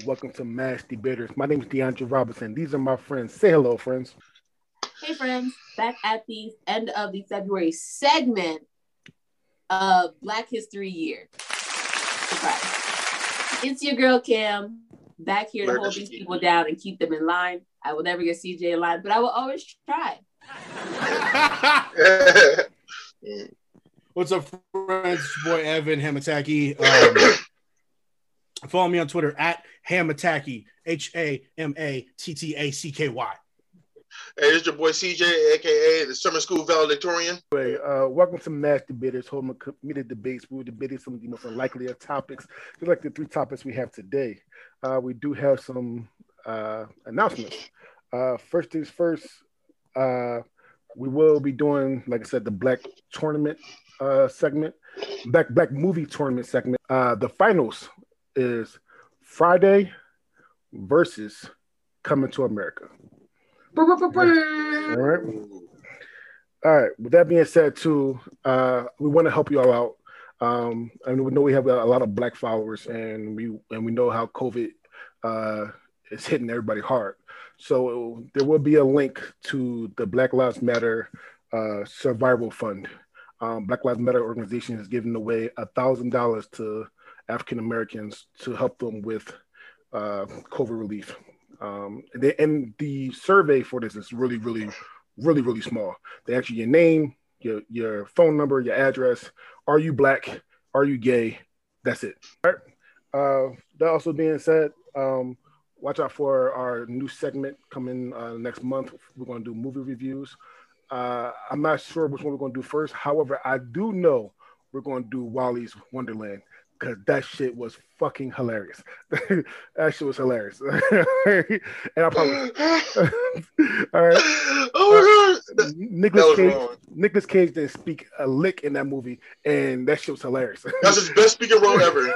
hello, hello. Welcome to Mash Debaters. My name is DeAndre Robinson. These are my friends. Say hello, friends. Hey, friends. Back at the end of the February segment of Black History Year. Surprise. It's your girl, Cam, back here to hold these people down and keep them in line. I will never get CJ in line, but I will always try. What's up, friends? It's your boy Evan Hamattacky. Um, follow me on Twitter at Hamattacky, H A M A T T A C K Y. Hey, it's your boy CJ, aka the Summer School Valedictorian. Anyway, uh, welcome to Mash Debaters, home of committed debates. We were debating some of the most unlikely of topics, just like the three topics we have today. Uh, we do have some uh, announcements. Uh, first things first, uh, we will be doing, like I said, the Black Tournament uh, segment, Black Black Movie Tournament segment. Uh, the finals is Friday versus Coming to America. All right. All right. With that being said, too, uh, we want to help you all out. Um, and we know we have a, a, lot of black followers, and we and we know how COVID uh, is hitting everybody hard. So there will be a link to the Black Lives Matter uh, Survival Fund. Um, black Lives Matter organization is giving away a thousand dollars to African Americans to help them with uh, COVID relief. Um, and, they, and the survey for this is really, really, really, really small. They actually your name, your your phone number, your address. Are you black? Are you gay? That's it. All right. Uh, that also being said, um, watch out for our new segment coming uh, next month. We're going to do movie reviews. Uh, I'm not sure which one we're going to do first. However, I do know we're going to do Willy's Wonderland because that shit was fucking hilarious. that shit was hilarious. and I probably all right. Oh my god, Nicolas Cage. Wrong. Nicolas Cage didn't speak a lick in that movie, and that shit was hilarious. That's his best speaking role ever.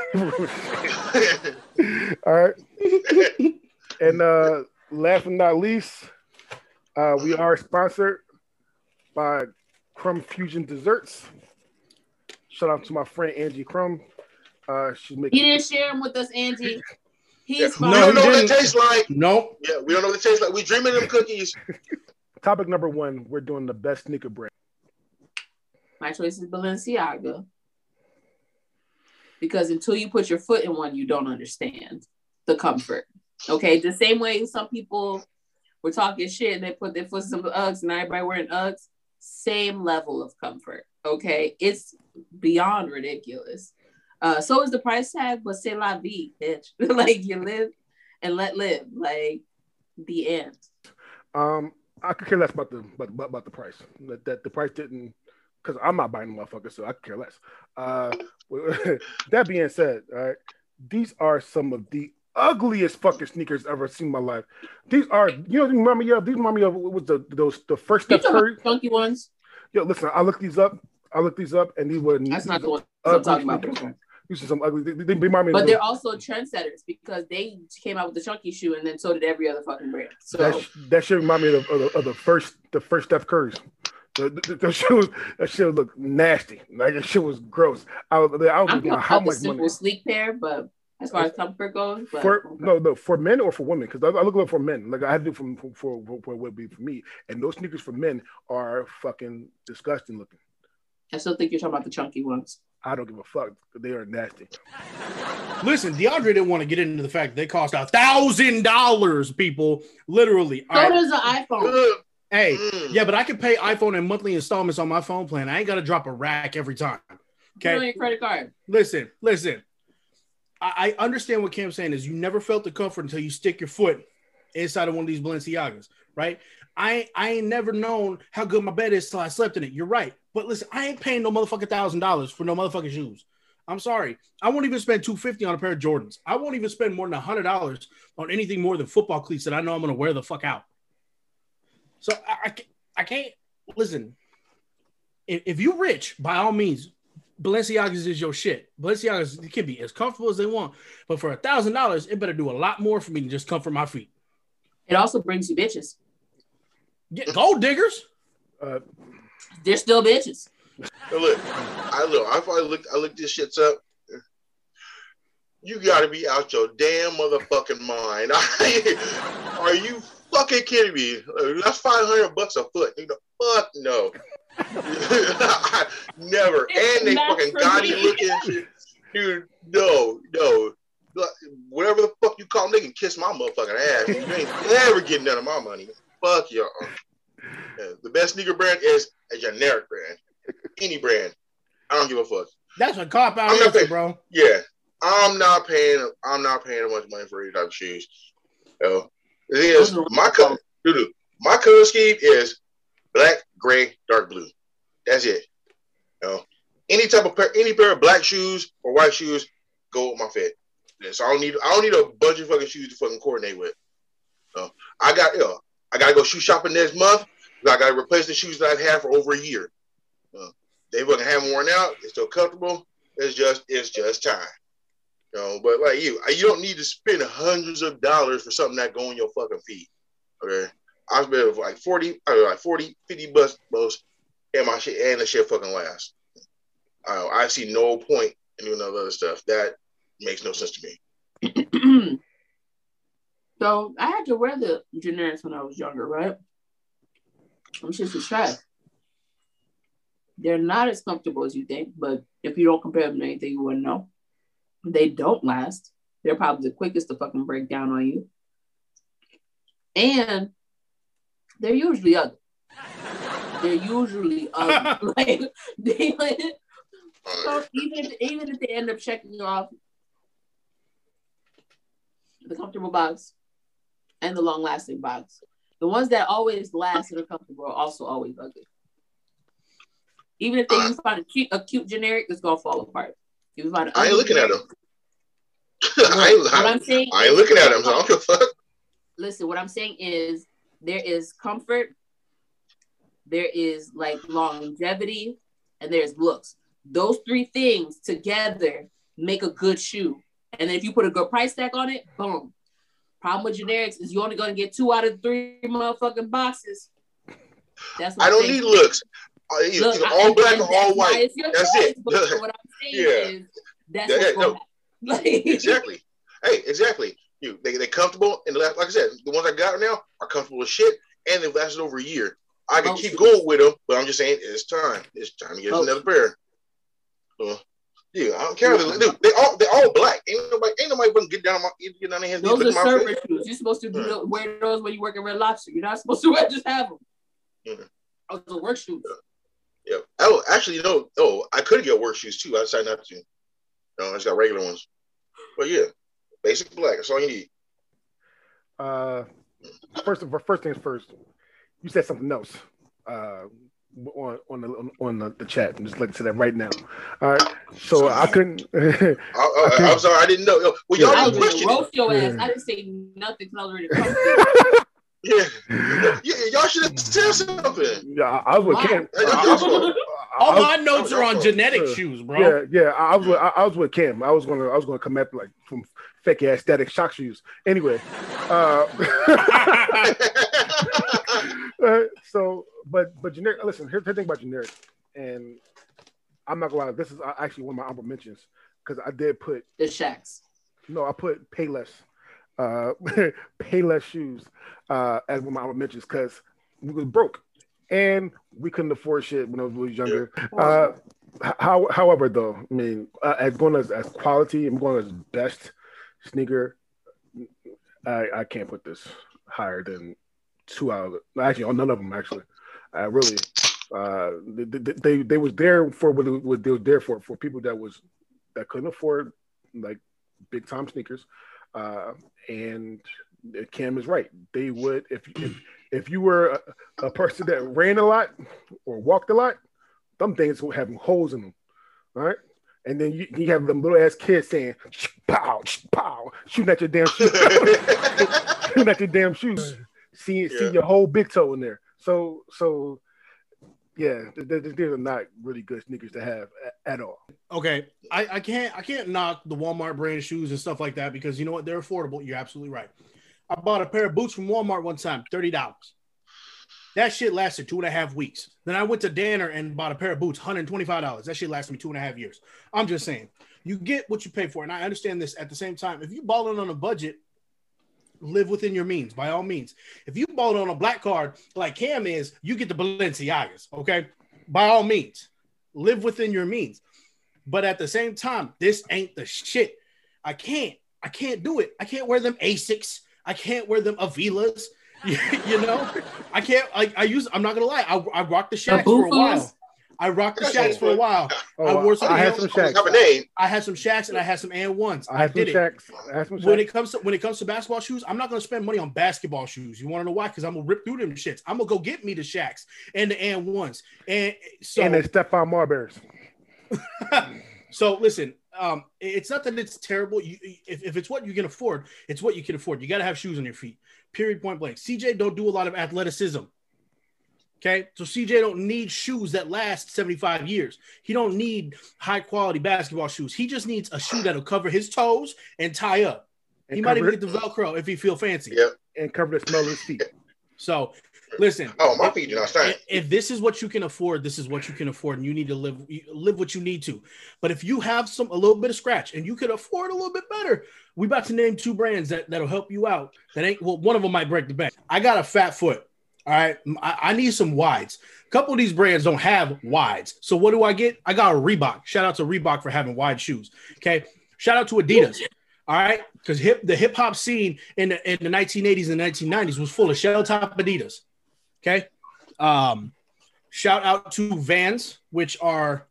all right. and uh, last but not least, uh, we are sponsored by Crumb Fusion Desserts. Shout out to my friend Angie Crumb. Uh, she's making. He didn't share them with us, Angie. He's yeah. fine. We don't know what it tastes like. Nope. Yeah, we don't know what it tastes like. We dreaming them cookies. Topic number one: We're doing the best sneaker brand. My choice is Balenciaga. Because until you put your foot in one, you don't understand the comfort. Okay, the same way some people were talking shit and they put their foot in some Uggs and everybody wearing Uggs. Same level of comfort. Okay, it's beyond ridiculous. Uh, so is the price tag, but c'est la vie, bitch. like you live and let live. Like the end. Um, I could care less about the about, about the price. That, that the price didn't because I'm not buying the motherfucker, so I could care less. Uh, that being said, all right, these are some of the ugliest fucking sneakers ever seen in my life. These are, you know, remind me of these remind me of what was the those the first Steph Curry funky ones. Yo, listen, I looked these up. I looked these up, and these were that's not the one I'm talking about. You see some ugly. They, they remind me. But they're also trendsetters because they came out with the chunky shoe, and then so did every other fucking brand. So that, that should remind me of, of, the, of the first the first Steph Curry's. The, the, the was that shit looked nasty. Like that shit was gross. I was I was like, how much simple money. sleek pair, but as far as comfort goes, but, for no no for men or for women because I, I look at for men. Like I had to do for for, for, for what would be for me, and those sneakers for men are fucking disgusting looking. I still think you're talking about the chunky ones. I don't give a fuck. They are nasty. Listen, DeAndre didn't want to get into the fact they cost a thousand dollars, people. Literally. So right. does an iPhone. Hey, mm. yeah, but I can pay iPhone in monthly installments on my phone plan. I ain't got to drop a rack every time. Okay. on your credit card. Listen, listen. I, I understand what Cam's saying is you never felt the comfort until you stick your foot inside of one of these Balenciagas, right? I I ain't never known how good my bed is till I slept in it. You're right. But listen, I ain't paying no motherfucking thousand dollars for no motherfucking shoes. I'm sorry. I won't even spend 250 on a pair of Jordans. I won't even spend more than hundred dollars on anything more than football cleats that I know I'm gonna wear the fuck out. So I, I, I can't listen. If, you're rich, by all means, Balenciagas is your shit. Balenciagas can be as comfortable as they want, but for a thousand dollars, it better do a lot more for me than just comfort my feet. It also brings you bitches. Get gold diggers. Uh, They're still bitches. look, I look. I probably looked. I looked this shits up. you gotta be out your damn motherfucking mind. Are you fucking kidding me? That's five hundred bucks a foot. You know, fuck no. Never. It's and they fucking for gaudy looking shit. Dude, no, no. Whatever the fuck you call them, they can kiss my motherfucking ass. You ain't never getting none of my money. Fuck y'all. Yeah, the best sneaker brand is a generic brand. Any brand. I don't give a fuck. That's a cop out I'm not answer, paying- bro. Yeah. I'm not paying I'm not paying much money for any type of shoes. You know, the thing is Those are my color doo-doo. my color scheme is black, gray, dark blue. That's it. You know, any type of pair, any pair of black shoes or white shoes go with my fit. So I don't need I don't need a bunch of fucking shoes to fucking coordinate with. No, I got you know, I gotta go shoe shopping next month. I gotta replace the shoes that I've had for over a year. Uh, they fucking haven't worn out. They're still comfortable. It's just it's just time. You know, but like you, you don't need to spend hundreds of dollars for something that go on your fucking feet. Okay. I spent like 40, I mean, like 40, 50 bucks most and my shit and the shit fucking lasts. I, I see no point in doing other stuff. That makes no sense to me. so I had to wear the generics when I was younger, right? I'm just a trash. They're not as comfortable as you think, but if you don't compare them to anything, you wouldn't know. They don't last. They're probably the quickest to fucking break down on you. And they're usually ugly. They're usually ugly. like, they, like, so even if even if they end up checking you off the comfortable box and the long lasting box, the ones that always last and are comfortable are also always ugly. Even if they you find a cute a cute generic, it's gonna fall apart. If you find I ain't looking at them. I ain't, What I, I'm saying I ain't looking at them, so I don't give a fuck. listen, what I'm saying is there is comfort, there is like longevity, and there's looks. Those three things together make a good shoe. And then if you put a good price tag on it, boom. Problem with generics is you're only gonna get two out of three motherfucking boxes. That's what I don't need looks. Uh, Look, all black or all white. That's choice, it. What I'm saying Yeah. is that's Yeah, yeah, no. Like, exactly. Hey, exactly. You they they comfortable and like like I said, the ones I got now are comfortable as shit, and they've lasted over a year. I can Oh, keep going with them, but I'm just saying it's time. It's time to get Oh. another pair. So, yeah, I don't care. They, they, they all they all black. Ain't nobody ain't nobody gonna get down on my get down their hands. Those are at my server shoes. You're supposed to do the, wear those when you work at Red Lobster. You're not supposed to wear just have them. Hmm. Those are work shoes. Yeah. Oh, actually, no. Oh, I could get work shoes too. I decided not to. No, I just got regular ones. But yeah, basic black. That's all you need. Uh, first of first things first, you said something else uh, on on the on, on the, the chat. I'm just letting to that right now. All right, so I couldn't. I, I, Okay. I'm sorry, I didn't know. Yo, Well, y'all I didn't was question roast your ass. Yeah. I didn't say nothing because I already. Yeah. yeah, y'all should have said something. yeah, I, I was with Wow. Cam. Hey, I- I- y'all supposed- I- All I was- my notes are on genetic Yeah. shoes, bro. Yeah, yeah. I I was with, I, I was with Cam. I was gonna I was gonna come at like from fake ass static shock shoes. Anyway, uh, uh, so but but generic. Listen, here's the thing about generic, and I'm not gonna lie. This is uh, actually one of my honorable mentions because I did put the Shaqs. no, I put Payless, uh, Payless shoes uh, as one of my honorable mentions because we was broke and we couldn't afford shit when I was really younger. Uh, how, however, though, I mean, uh, as going as, as quality, I'm going as best sneaker. I I can't put this higher than two out of it. Actually, on none of them. Actually, uh, really, uh, they, they they was there for what, it- what they was there for for people that was that couldn't afford like big time sneakers, uh, and Cam is right. They would if if, if you were a, a person that ran a lot or walked a lot, them things will have holes in them. All right. And then you, you have them little ass kids saying, pow, pow, shooting at your damn shoes, shooting at your damn shoes, seeing, Yeah. seeing your whole big toe in there. So, so yeah, th- th- th- these are not really good sneakers to have at all. Okay, I, I can't I can't knock the Walmart brand shoes and stuff like that because you know what they're affordable. You're absolutely right. I bought a pair of boots from Walmart one time, thirty dollars. That shit lasted two and a half weeks. Then I went to Danner and bought a pair of boots, hundred twenty five dollars. That shit lasted me two and a half years. I'm just saying, You get what you pay for, and I understand this. At the same time, if you balling on a budget, live within your means by all means. If you bought on a black card like Cam is, you get the Balenciagas. Okay, by all means, live within your means. But at the same time, this ain't the shit. I can't. I can't do it. I can't wear them Asics. I can't wear them Avilas. you know, I can't. I, I use. I'm not gonna lie. I, I rocked the Shaqs for a while. I rocked the Shaqs for a while. Oh, I wore some. I had some Shaqs. Have a name. I had some Shaqs and I had some and ones. I had some did it. Shaqs. I had some When it comes to when it comes to basketball shoes, I'm not gonna spend money on basketball shoes. You want to know why? Because I'm gonna rip through them shits. I'm gonna go get me the Shaqs and the and ones. And so and the Stephon Marbury's. so listen, um, it's not that it's terrible. You, if, if it's what you can afford, it's what you can afford. You got to have shoes on your feet. Period. Point blank. CJ don't do a lot of athleticism. Okay, so CJ don't need shoes that last 75 years. He don't need high quality basketball shoes. He just needs a shoe that'll cover his toes and tie up. And he might cover even get the Velcro if he feel fancy. Yep. and cover the smell of his feet. So listen, Oh, my feet do not stink. if, if this is what you can afford, this is what you can afford, and you need to live live what you need to. But if you have some a little bit of scratch and you could afford a little bit better, we about to name two brands that that'll help you out. That ain't well, one of them might break the bank. I got a fat foot. All right, I, I need some wides. A couple of these brands don't have wides, so what do I get? I got a Reebok. Shout out to Reebok for having wide shoes. Okay, shout out to Adidas. All right, because hip the hip hop scene in the in the 1980s and 1990s was full of shell top Adidas. Okay. Um, shout out to Vans, which are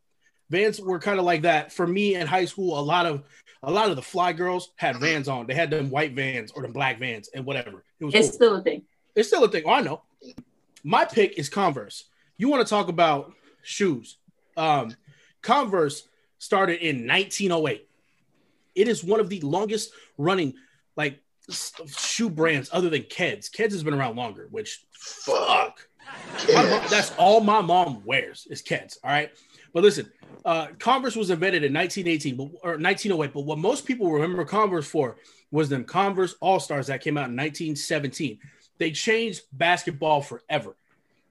Vans were kind of like that for me in high school. A lot of a lot of the fly girls had Vans on. They had them white Vans or them black Vans and whatever. It was It's cool. still a thing. it's still a thing. Oh, I know. My pick is Converse. You want to talk about shoes? Um, Converse started in 1908. It is one of the longest running like shoe brands other than Keds. Keds has been around longer, which fuck. Mom- that's all my mom wears is Keds. All right. But listen, uh, Converse was invented in 1918 but, or 1908. But what most people remember Converse for was them Converse All Stars that came out in 1917. They changed basketball forever.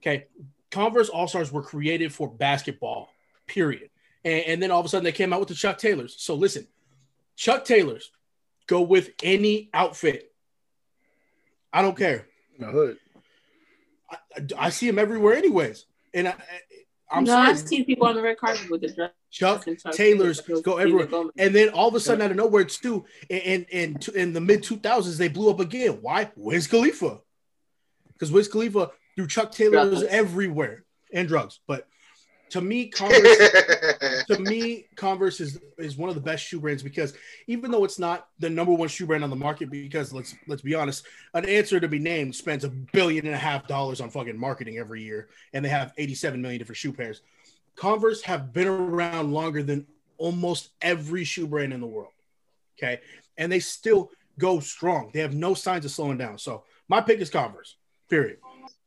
Okay. Converse All Stars were created for basketball, period. And, and then all of a sudden they came out with the Chuck Taylors. So listen, Chuck Taylors go with any outfit. I don't care. In the hood. I, I see him everywhere, anyways. And I, I'm no, sorry, I've seen people on the red carpet with the dress. Chuck Chuck Taylors Taylors. go everywhere. And then all of a sudden, out of nowhere, too, and in in, in the mid 2000s, they blew up again. Why? Wiz Khalifa. Because Wiz Khalifa threw Chuck Taylors Drugs. everywhere and drugs. But to me, Converse to me, Converse is is one of the best shoe brands because even though it's not the number one shoe brand on the market, because let's let's be honest, an answer to be named spends a billion and a half dollars on fucking marketing every year, and they have 87 million different shoe pairs. Converse have been around longer than almost every shoe brand in the world. Okay. And they still go strong. They have no signs of slowing down. So my pick is Converse. Period.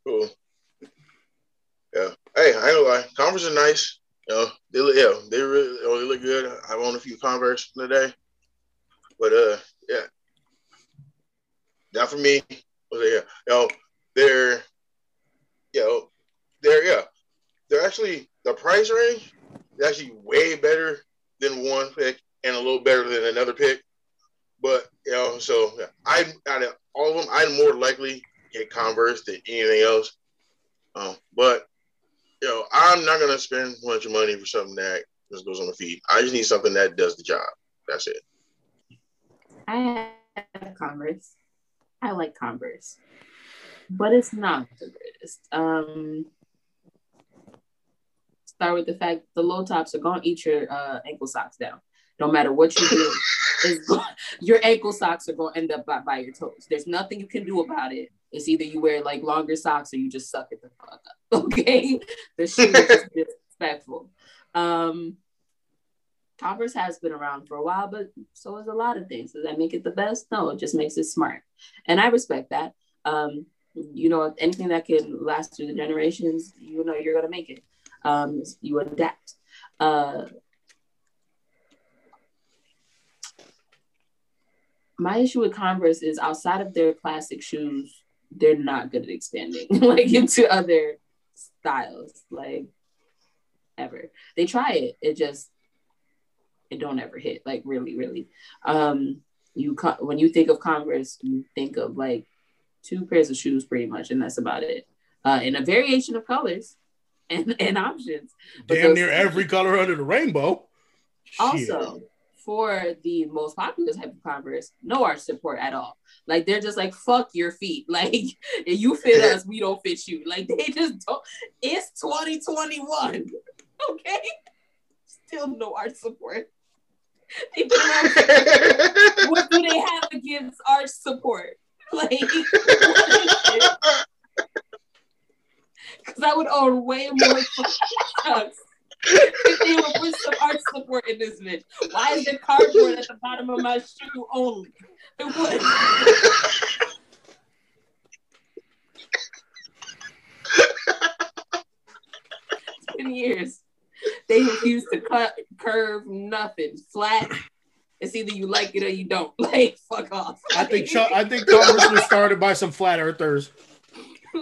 Cool. Yeah. Hey, I ain't gonna lie. Converse are nice. You know, they look, yeah, they really oh, they look good. I own a few Converse today, but uh, yeah, not for me. But yeah, you know, they're, you know, they're yeah, they're actually the price range is actually way better than one pick and a little better than another pick. But you know, so yeah, I out of all of them, I'm more likely get Converse than anything else. Um, but you know, I'm not gonna spend a bunch of money for something that just goes on the feet. I just need something that does the job. That's it. I have Converse. I like Converse, but it's not the greatest. Um, start with the fact the low tops are gonna eat your uh, ankle socks down. No matter what you do, it's go- your ankle socks are gonna end up by, by your toes. There's nothing you can do about it. It's either you wear like longer socks or you just suck it the fuck up. Okay, the shoe is disrespectful. Um, Converse has been around for a while, but so is a lot of things. Does that make it the best? No, it just makes it smart. And I respect that. Um, you know, anything that can last through the generations, you know, you're going to make it. Um, you adapt. Uh, my issue with Converse is outside of their classic shoes, they're not good at expanding like into other styles, like ever. They try it. It just it don't ever hit. Like really, really. Um, you co- when you think of Converse you think of like two pairs of shoes, pretty much, and that's about it. Uh, in a variation of colors and, and options. Damn near every color under the rainbow. Shit. For the most popular type of Converse, no arch support at all. Like they're just like fuck your feet. Like if you fit us, we don't fit you. Like they just don't. It's 2021. Okay, still no arch support. What do they have against arch support? Like, because I would own way more if they would put some arch support in this bitch. Why is there cardboard at the bottom of my shoe only? It would. Ten years. They refuse to cut, curve, nothing. Flat. It's either you like it or you don't. Like, fuck off. I think I think Converse was started by some flat earthers.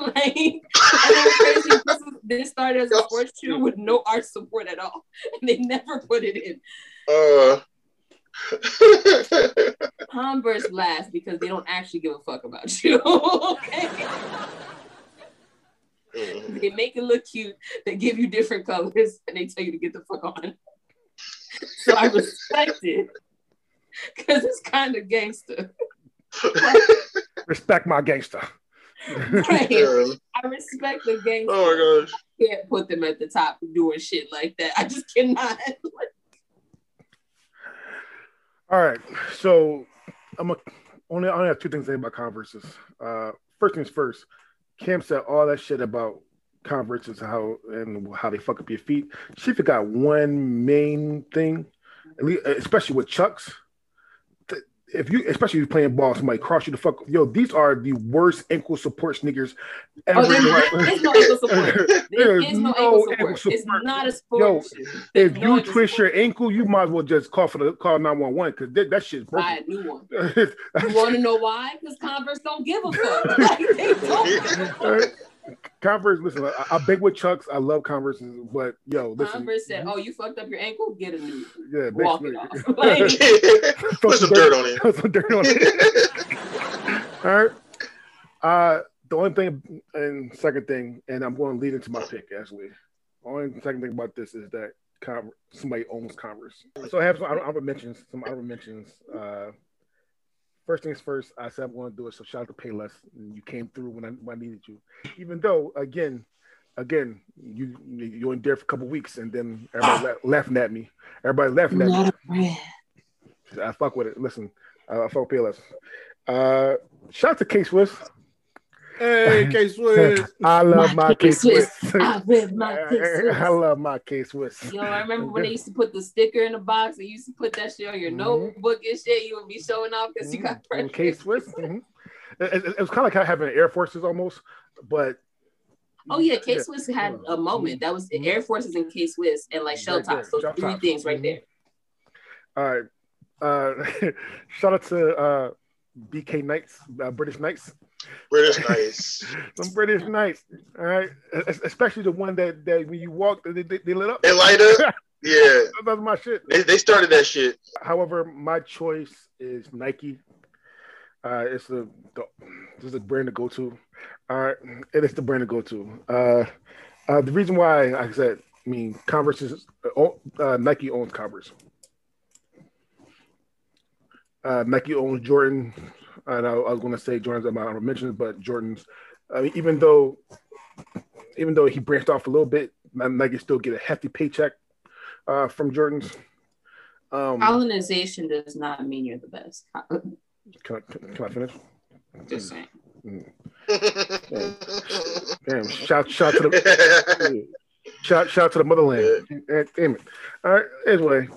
like, and it's crazy. This, this started as a sports shoe with no arch support at all, and they never put it in. uh. Converse last because they don't actually give a fuck about you. okay, Mhm. they make it look cute. They give you different colors, and they tell you to get the fuck on. So I respect it because it's kind of gangster. Respect my gangster. Right? I respect the gangster. Oh my gosh. can't put them at the top doing shit like that. I just cannot. All right, so I'm a, only I only have two things to say about Converses. Uh, first things first, Cam said all that shit about Converses and how and how they fuck up your feet. She forgot one main thing, at least, especially with Chucks. If you, especially if you're playing ball, somebody cross you the fuck. Yo, these are the worst ankle support sneakers oh, ever. Oh, there, there is no ankle support. There There is no ankle support. It's not a sport. Yo. If no you twist support. your ankle, you might as well just call for the call nine one one because that, that shit's buy a new one. You want to know why? Because Converse don't give a fuck. Like, they don't give a fuck. Alright. Converse, listen, I, I big with Chucks. I love Converses, but yo, listen. Converse said, "Oh, you fucked up your ankle. Get a new. yeah, Walk it off." Like, Put some dirt on it. Put some dirt on it. All right. Uh, the only thing, and second thing, and I'm going to lead into my pick actually. Only second thing about this is that Con- somebody owns Converse. So I have some honorable mentions. Some honorable mentions. Uh, first things first, I said I'm going to do it. So shout out to Payless. You came through when I, when I needed you. Even though, again, again, you you were in there for a couple weeks, and then everybody la- laughing at me. Everybody laughing at me. not brand. I fuck with it. Listen, I fuck with Payless. Uh, shout out to K Swiss. Hey, K Swiss. I love my, My K K-Swiss. I read my K-Swiss. I love my K Swiss. Yo, I remember when they used to put the sticker in the box. They used to put that shit on your Mhm. notebook and shit. You would be showing off because you got Mm, pregnant. K Swiss. Mhm. It, it- it was kind of like having Air Forces almost, but Oh yeah, K Swiss had a moment. That was Mhm. Air Forces and K Swiss and like shell Right there, tops. Those shell three things right Mhm. there. All right. Uh, shout out to uh, BK Knights, uh, British Knights. British nice. Some British Knights. All right. Especially the one that, that when you walk, they, they, they lit up. They light up. Yeah. That's my shit. They, they started that shit. However, my choice is Nike. Uh, it's the, the this is a brand to go to. All right, it is the brand to go to. Uh, uh, the reason why, like I said, I mean, Converse is uh, Nike owns Converse. Uh, Nike owns Jordan, and I, I was going to say Jordan's my honorable mentions, but Jordan's. I mean, even though, even though he branched off a little bit, Nike still get a hefty paycheck uh, from Jordan's. Um, Colonization does not mean you're the best. can I, can I finish? Just saying. Damn! Shout, shout to the shout, shout to the motherland. Damn it! All right. Anyway,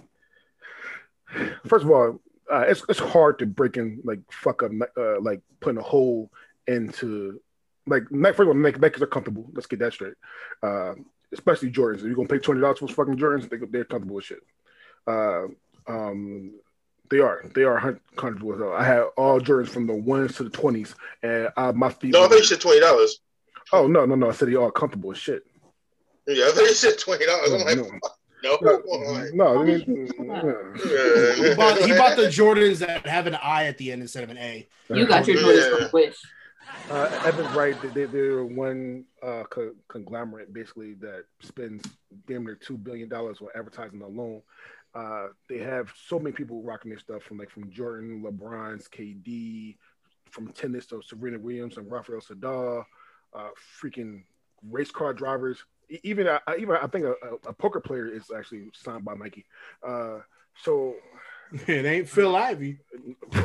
first of all, uh, it's it's hard to break in like fuck up uh, like putting a hole into like first of all Nike, Nikes are comfortable. Let's get that straight. Uh, especially Jordans. If you're gonna pay twenty dollars for fucking Jordans, they, they're comfortable with shit. Uh, um, they are. They are comfortable with. I had all Jordans from the ones to the twenties, and uh, my feet. no, I thought you said twenty dollars. Oh no, no, no! I said they all comfortable as shit. Yeah, I thought you said twenty dollars. I'm like, No, No, No, no, He bought, he bought the Jordans that have an I at the end instead of an A. You got your Jordans from Wish. Uh, Evan's right. They, they, they're one uh, co- conglomerate basically that spends damn near two billion dollars on advertising alone. Uh, they have so many people rocking their stuff from like from Jordan, LeBron's, KD, from tennis to Serena Williams and Rafael Nadal, uh, freaking race car drivers. Even I, even I think a, a, a poker player is actually signed by Nike. Uh, so It ain't Phil Ivey.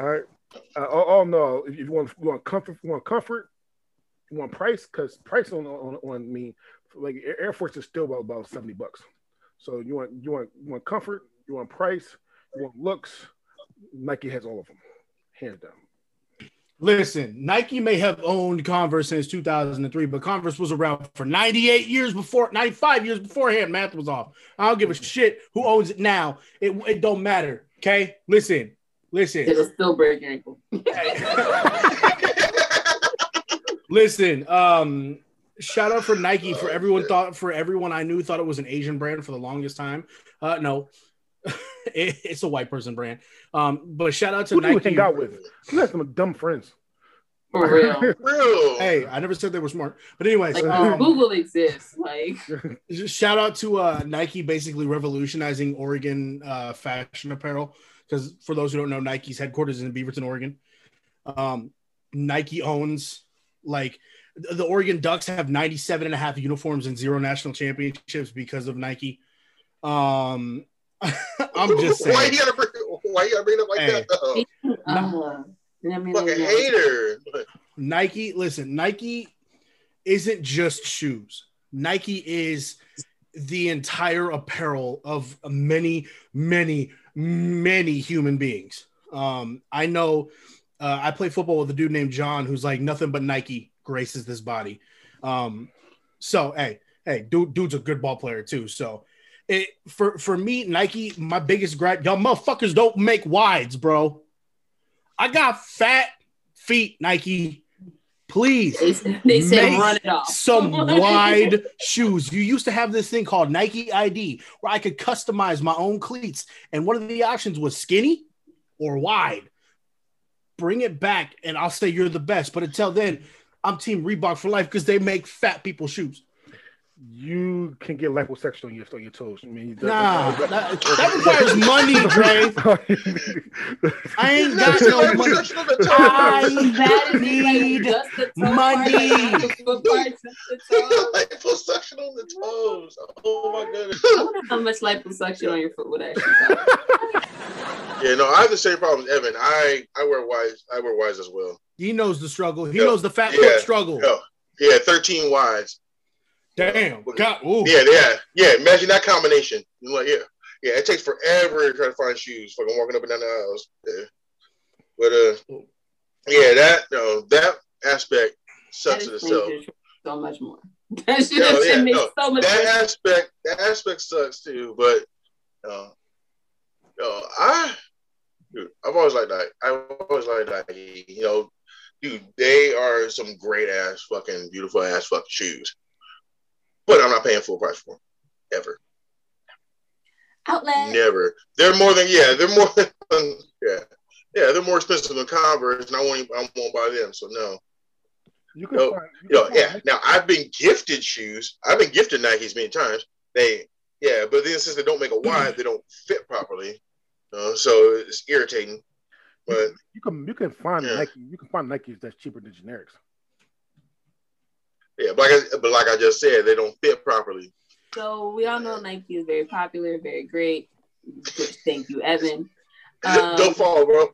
All right. Uh, oh, no! If you want, you want comfort, you want comfort, you want price, because price on on on me, like Air Air Force is still about, about seventy bucks. So you want you want you want comfort, you want price, you want looks. Nike has all of them, hands down. Listen, Nike may have owned Converse since 2003, but Converse was around for 98 years before, 95 years beforehand. Math was off. I don't give a shit who owns it now. It, it don't matter. Okay, listen, listen. It'll still break your ankle. Listen, um, shout out for Nike for everyone thought for everyone I knew thought it was an Asian brand for the longest time. Uh, no, it, it's a white person brand. Um, but shout out to Who do you Nike. hang out with? You have some dumb friends. For real. Real. Hey, I never said they were smart, but anyways, Like um, Google exists. Like shout out to uh, Nike basically revolutionizing Oregon uh, fashion apparel. Because for those who don't know, Nike's headquarters is in Beaverton, Oregon. Um, Nike owns like the the Oregon Ducks have 97 and a half uniforms and zero national championships because of Nike. Um, I'm just Why saying. you gotta bring, why you gotta bring it up like Hey. that? Though? uh, I mean, Fucking yeah. hater. Nike, listen, Nike isn't just shoes. Nike is the entire apparel of many, many, many human beings. Um, I know uh, I play football with a dude named John who's like nothing but Nike graces this body. Um, so hey, hey, dude, dude's a good ball player too. So it for for me, Nike, my biggest gripe, y'all motherfuckers don't make wides, bro. I got fat feet, Nike. Please They, they said run it off. some wide shoes. You used to have this thing called Nike ID where I could customize my own cleats, and one of the options was skinny or wide. Bring it back, and I'll say you're the best. But until then, I'm Team Reebok for life because they make fat people shoes. You can get liposuction on your on your toes. I mean, Nah, that, that requires money, Dre. I ain't got no money. liposuction on the toe. I That is need like just the toe money. part, like the foot part, just the toe. liposuction on the toes. Oh my goodness. I wonder how much liposuction on your foot would actually. Yeah, no, I have the same problem as Evan. I I wear wise. I wear wise as well. He knows the struggle. He Yeah. knows the fat Yeah. foot struggle. Yeah, yeah, thirteen wides. Damn. But god. Ooh. Yeah, yeah, yeah. Imagine that combination. You Like, yeah, yeah. It takes forever to try to find shoes. Fucking walking up and down the aisles. Yeah. But uh, yeah, that no, that aspect sucks in itself. so much more. That should No, yeah, no, so much That more. aspect, that aspect sucks too. But uh, no, I, dude, I've always liked that. I've always liked that. You know, dude, they are some great ass, fucking beautiful ass, fucking shoes. But I'm not paying full price for them ever. Outlet. Never. They're more than yeah. They're more than yeah. Yeah, they're more expensive than Converse, and I won't. Even, I won't buy them. So no. You can No, find, you You know, can yeah. find- Now I've been gifted shoes. I've been gifted Nikes many times. They yeah, but then since they don't make a wide, they don't fit properly. Uh, so it's irritating. But you can you can find Yeah. Nike. You can find Nikes that's cheaper than generics. Yeah, but like I, but like I just said, they don't fit properly. So we all know Nike is very popular, very great. Thank you, Evan. Um, don't fall, bro.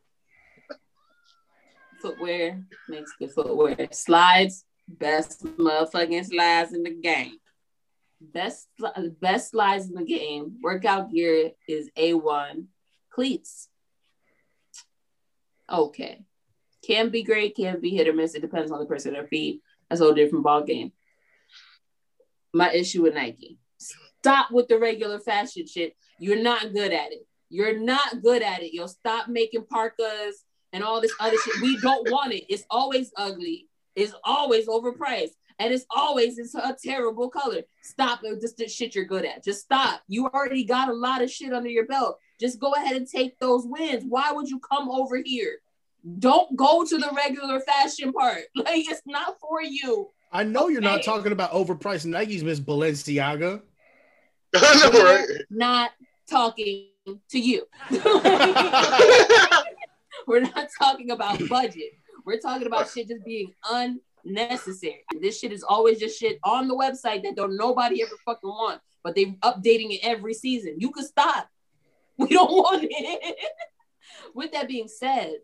footwear makes good footwear. Slides, best motherfucking slides in the game. Best best slides in the game. Workout gear is A1. Cleats. Okay. Can be great, can be hit or miss. It depends on the person their feet. That's a whole different ball game. My issue with Nike. Stop with the regular fashion shit. You're not good at it. You're not good at it. You'll stop making parkas and all this other shit. We don't want it. It's always ugly. It's always overpriced. and it's always it's a terrible color. Stop it. Just the shit you're good at. Just stop. You already got a lot of shit under your belt. Just go ahead and take those wins. Why would you come over here? Don't go to the regular fashion part. Like it's not for you. I know you're not talking about overpriced Nikes, Miss Balenciaga. I right? Not talking to you. We're not talking about budget. We're talking about shit just being unnecessary. This shit is always just shit on the website that don't nobody ever fucking want, but they're updating it every season. You could stop. We don't want it. with that being said,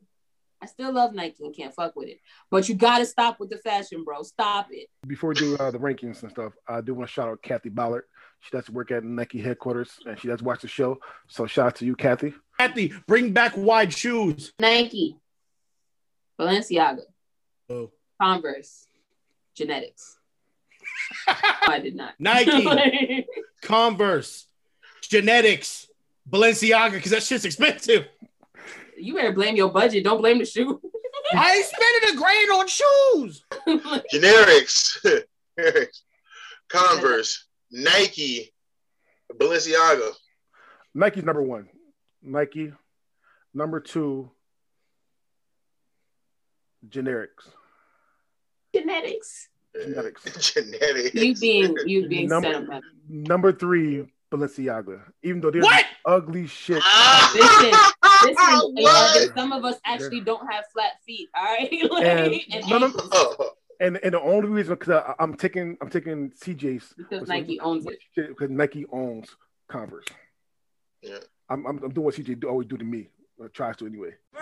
I still love Nike and can't fuck with it. But you gotta stop with the fashion, bro. Stop it. Before we do uh, the rankings and stuff, I do want to shout out Kathy Ballard. She does work at Nike headquarters and she does watch the show. So shout out to you, Kathy. Kathy, bring back wide shoes. Nike, Balenciaga, Oh. Converse, genetics. I did not. Nike, Converse, genetics, Balenciaga, because that shit's expensive. You better blame your budget. Don't blame the shoe. I ain't spending a grand on shoes. Generics, Generics. Converse, Nike, Balenciaga. Nike's number one. Nike. Number two, generics. genetics. Genetics. Genetics. You being you being Number- Number three, Balenciaga. Even though they're What? ugly shit. Ah, Listen, Listen, what? uh, some of us actually don't have flat feet. All right, And Like, and none of- ankles, Oh, And and the only reason because I'm taking I'm taking CJ's because Nike owns it. because Nike owns Converse. Yeah. I'm, I'm, I'm doing what CJ do, always do to me, or tries to anyway. Look,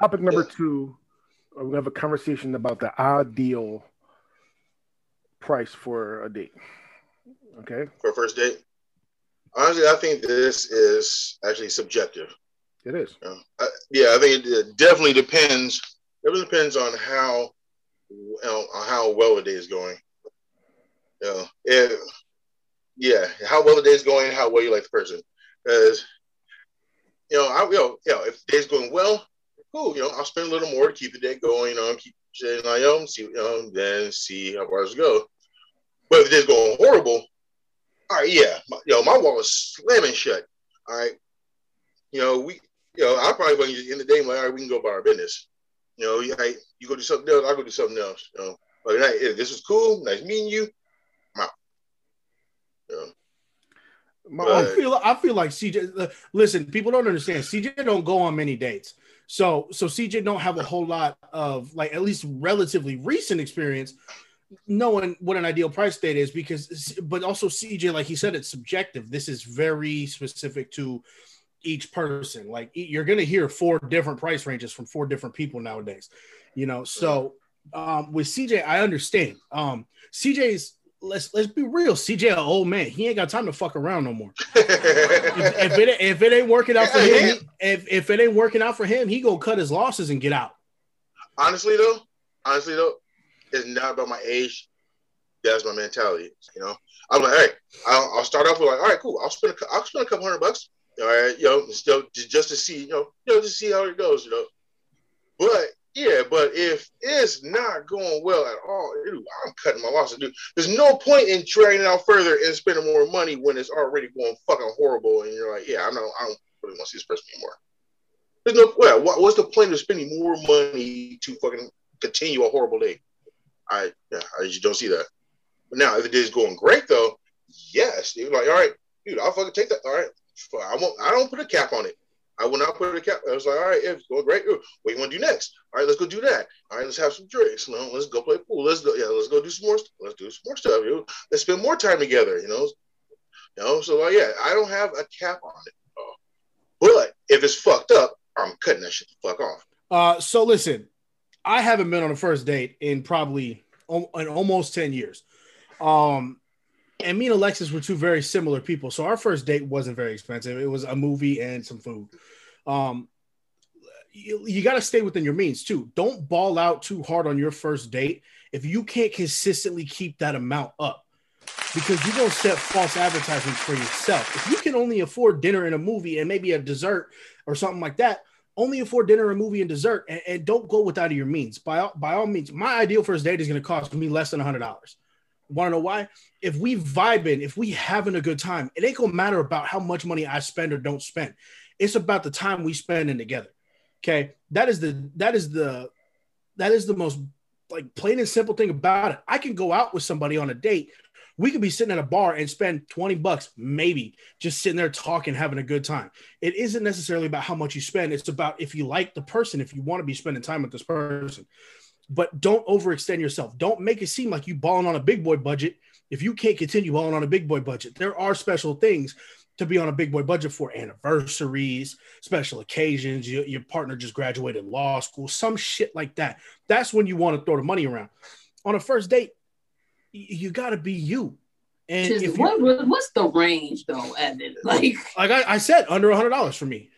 Topic number two, uh, we're have a conversation about the ideal price for a date. Okay, for a first date. Honestly, I think this is actually subjective. it is. Know? I, yeah, I think it, it definitely depends. It really depends on how you know, on how well the day is going. You know, yeah, how well the day is going, how well you like the person. Because you know, I you know, you know, if the day's going well, cool. You know, I'll spend a little more to keep the day going. You know, keep saying like, you know, see, you know, then see how far it go. But if it's going horrible, all right, yeah, my, you know, my wall is slamming shut. All right, you know, we, you know, I probably to end the day like, all right, we can go about our business. You know, you, I, you go do something else, I go do something else. You know, but hey, this was cool, nice meeting you. I'm out. You know, My, I feel I feel like CJ. Listen, people don't understand. CJ don't go on many dates, so so CJ don't have a whole lot of like at least relatively recent experience knowing what an ideal price date is. Because, but also CJ, like he said, it's subjective. This is very specific to each person. Like you're gonna hear four different price ranges from four different people nowadays. You know, so um, with CJ, I understand. Um, CJ's. Let's let's be real. CJ, an old man, he ain't got time to fuck around no more if, if it if it ain't working out for him, if if it ain't working out for him, he gonna cut his losses and get out. honestly though, honestly though, it's not about my age. That's my mentality. You know, I'm like, hey, I'll, I'll start off with like, all right, cool. I'll spend a, I'll spend a couple hundred bucks. All right, you know, just, just to see, you know, you know, just see how it goes. You know, but yeah, but if it's not going well at all, dude, I'm cutting my losses, dude. There's no point in dragging it out further and spending more money when it's already going fucking horrible, and you're like, yeah, I know, I don't really want to see this person anymore. There's no, well, what, what's the point of spending more money to fucking continue a horrible day? I, yeah, I just don't see that. But now, if it is going great though, yes, dude, like, all right, dude, I'll fucking take that. All right, I won't, I don't put a cap on it. I will not put a cap. I was like, all right, it's going great. What do you want to do next? All right, let's go do that. All right, let's have some drinks. You know, let's go play pool. Let's go, yeah, let's go do some more. stuff. Let's do some more stuff. You know, let's spend more time together. You know, you know. So like, yeah, I don't have a cap on it. But if it's fucked up, I'm cutting that shit the fuck off. Uh, so listen, I haven't been on a first date in probably in almost ten years. Um, and me and Alexis were two very similar people. So our first date wasn't very expensive. It was a movie and some food. Um, you, you got to stay within your means too. Don't ball out too hard on your first date if you can't consistently keep that amount up because you're going to set false advertisements for yourself. If you can only afford dinner and a movie and maybe a dessert or something like that, only afford dinner, a movie, and dessert, and, and don't go without your means. By all, by all means, my ideal first date is going to cost me less than hundred dollars. Want to know why? If we vibing, if we having a good time, it ain't gonna matter about how much money I spend or don't spend. It's about the time we spending together. Okay, that is the that is the that is the most like plain and simple thing about it. I can go out with somebody on a date. We could be sitting at a bar and spend 20 bucks, maybe just sitting there talking, having a good time. It isn't necessarily about how much you spend. It's about if you like the person, if you want to be spending time with this person but don't overextend yourself. Don't make it seem like you balling on a big boy budget if you can't continue balling on a big boy budget. There are special things to be on a big boy budget for anniversaries, special occasions. Your, your partner just graduated law school, some shit like that. That's when you want to throw the money around. On a first date, you, got to be you. And what, what's the range though, Evan? Like, like I, I said, under a hundred dollars for me.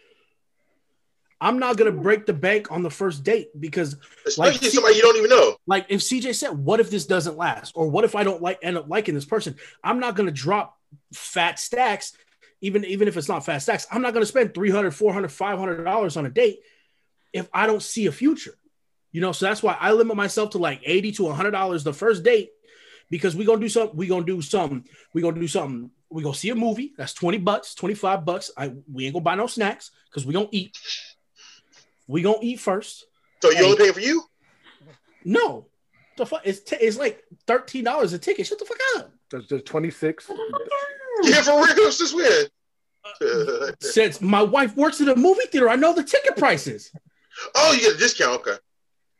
I'm not gonna break the bank on the first date because especially like, somebody you don't even know. Like if CJ said, "What if this doesn't last?" or "What if I don't like end up liking this person?" I'm not gonna drop fat stacks, even even if it's not fat stacks. I'm not gonna spend 300 400 500 dollars on a date if I don't see a future. You know, so that's why I limit myself to like 80 to 100 dollars the first date because we gonna do something. We gonna do something. We gonna do something. We gonna see a movie. That's 20 bucks, 25 bucks. I we ain't gonna buy no snacks because we gonna eat. We gonna eat first. So you only pay for you? No. The fuck? It's, t- it's like thirteen dollars a ticket. Shut the fuck up. That's just twenty six. Yeah, for real. Since when? Uh, since my wife works at a movie theater, I know the ticket prices. Oh, you get a discount. Okay.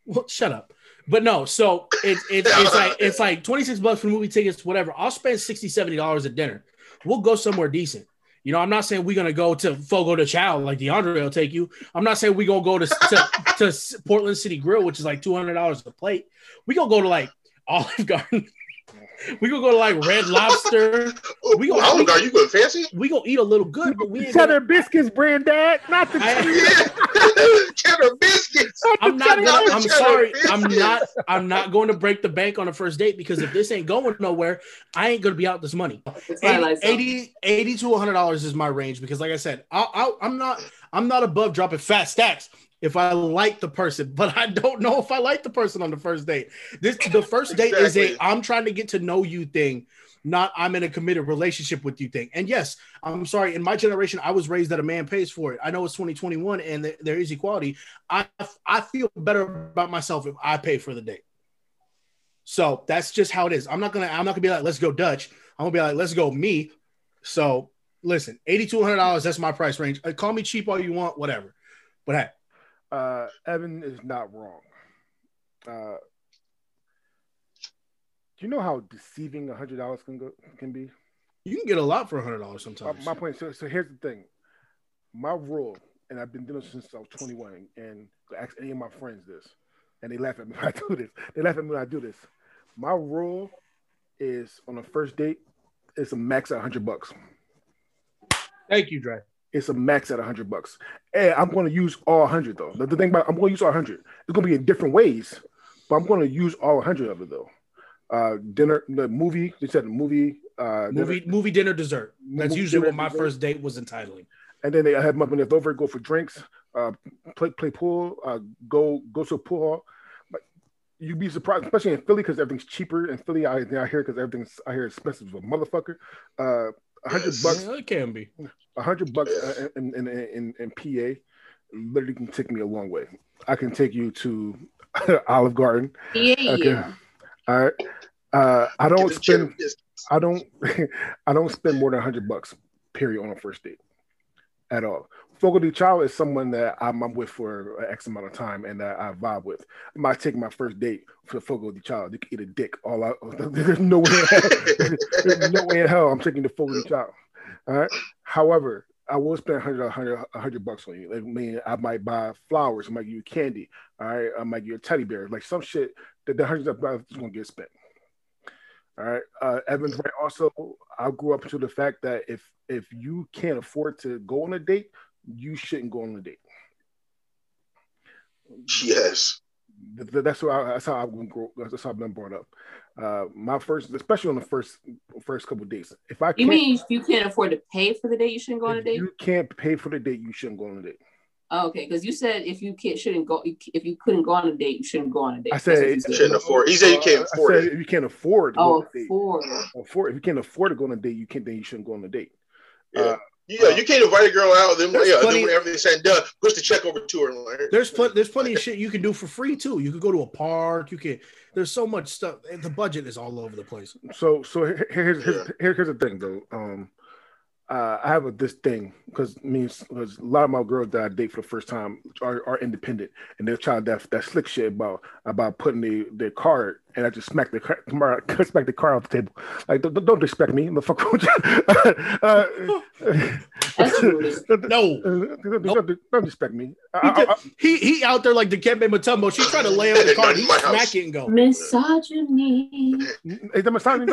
Well, shut up. But no, so it's it's, it's like it's like 26 bucks for movie tickets, whatever. I'll spend 60 70 dollars at dinner. We'll go somewhere decent. You know, I'm not saying we're gonna go to Fogo de Chao like DeAndre will take you. I'm not saying we're gonna go to, to, to Portland City Grill, which is like two hundred dollars a plate. We gonna go to like Olive Garden. we gonna go to like Red Lobster. We gonna, Olive Garden, you going fancy? We gonna eat a little good, but we ain't cheddar gonna... biscuits, Brandad, not the cheddar biscuits. I'm not. Gonna, I'm sorry. Biscuits. I'm not. I'm not going to break the bank on a first date because if this ain't going nowhere, I ain't gonna be out this money. 80, 80, 80 to 100 dollars is my range because, like I said, i I'm not. I'm not above dropping fat stacks if I like the person, but I don't know if I like the person on the first date. This the first date exactly. is a I'm trying to get to know you thing, not I'm in a committed relationship with you thing. And yes, I'm sorry, in my generation, I was raised that a man pays for it. I know it's 2021 and th- there is equality. I I feel better about myself if I pay for the date. So that's just how it is. I'm not gonna I'm not gonna be like let's go Dutch. I'm gonna be like let's go me. So listen, eighty two hundred dollars. That's my price range. Uh, call me cheap all you want, whatever. But hey, uh, Evan is not wrong. Uh, do you know how deceiving a hundred dollars can go can be? You can get a lot for a hundred dollars sometimes. My, my, point. So, so here's the thing. My rule, and I've been doing this since I was 21, and ask any of my friends this, and they laugh at me when I do this. They laugh at me when I do this. My rule is on a first date, it's a max at 100 bucks. Thank you, Dre it's a max at 100 bucks. And I'm going to use all 100 though. The, the thing about I'm going to use all 100. It's going to be in different ways, but I'm going to use all 100 of it though. Uh, dinner, the movie. They said the movie. Uh, movie, dinner. movie, dinner, dessert. That's usually what my dessert. first date was entitling. And then I had money left over. Go for drinks. Uh, play play pool. Uh, go go to a pool hall. But you'd be surprised, especially in Philly because everything's cheaper in Philly. I, I hear because everything's I hear expensive as a motherfucker. Uh, hundred Yes. bucks, Yeah, it can be. a hundred bucks uh, in, in, in, in, in PA literally can take me a long way. I can take you to Olive Garden. Yeah, Okay. yeah. All right. Uh, I don't Get the cheddar spend. I don't. I don't spend more than hundred bucks. Period on a first date, at all. Fogo Chao is someone that I'm, I'm with for X amount of time and that I vibe with. I might take my first date for Fogo de Chao. You can eat a dick all out. There's no way. There's no way in hell I'm taking the Fogo de Chao. All right. However, I will spend 100, 100, 100 bucks on you. Like, I mean, I might buy flowers. I might give you candy. All right. I might give you a teddy bear. Like some shit that the hundreds of dollars is going to get spent. All right. Uh, Evans, right. Also, I grew up to the fact that if if you can't afford to go on a date, you shouldn't go on a date. Yes. Th- th- That's how I, that's how I've been grow, that's how I've been brought up. Uh, my first, especially on the first first couple of dates. If I You can't, mean if you can't afford to pay for the date, you shouldn't go on a date? you can't pay for the date, you shouldn't go on a date. Oh, okay, because you said if you can't shouldn't go if you couldn't go on a date, you shouldn't go on a date. I That's said you it- I shouldn't afford. He said you can't I afford said it. if you can't afford to go Oh, on a date, afford if you can't afford to go on a date, you can't. Then you shouldn't go on a date. Yeah. Uh, Yeah, you can't invite a girl out. Then, There's yeah, plenty- then when everything's said and done, push the check over to her. like, There's plenty. There's plenty of shit you can do for free too. You could go to a park. You can. There's so much stuff. The budget is all over the place. So so here's here's, Yeah. here- here's the thing though. Um, uh, I have a, this thing because means because a lot of my girls that I date for the first time are, are independent and they're trying that that slick shit about about putting the their card and I just smack the car, smack the car off the table. Like don't, don't respect me, motherfucker. uh, No. don't, don't, don't respect me. I, He, I, I, he he out there like Dikembe Mutombo. She's trying to lay on the card. He Not in smack it and go. Misogyny. is that my sign?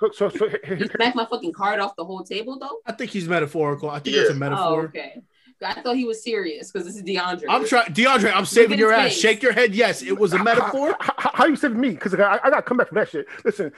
No. So, so, so here- You here- smack my fucking card off the whole table though. I think he's metaphorical. I think it's a Yeah. Oh, metaphor. okay. I thought he was serious because this is DeAndre. I'm trying, DeAndre. I'm saving your ass. face. Shake your head. Yes, it was a metaphor. How, how, how you saving me? Because I, I got to come back from that shit. Listen,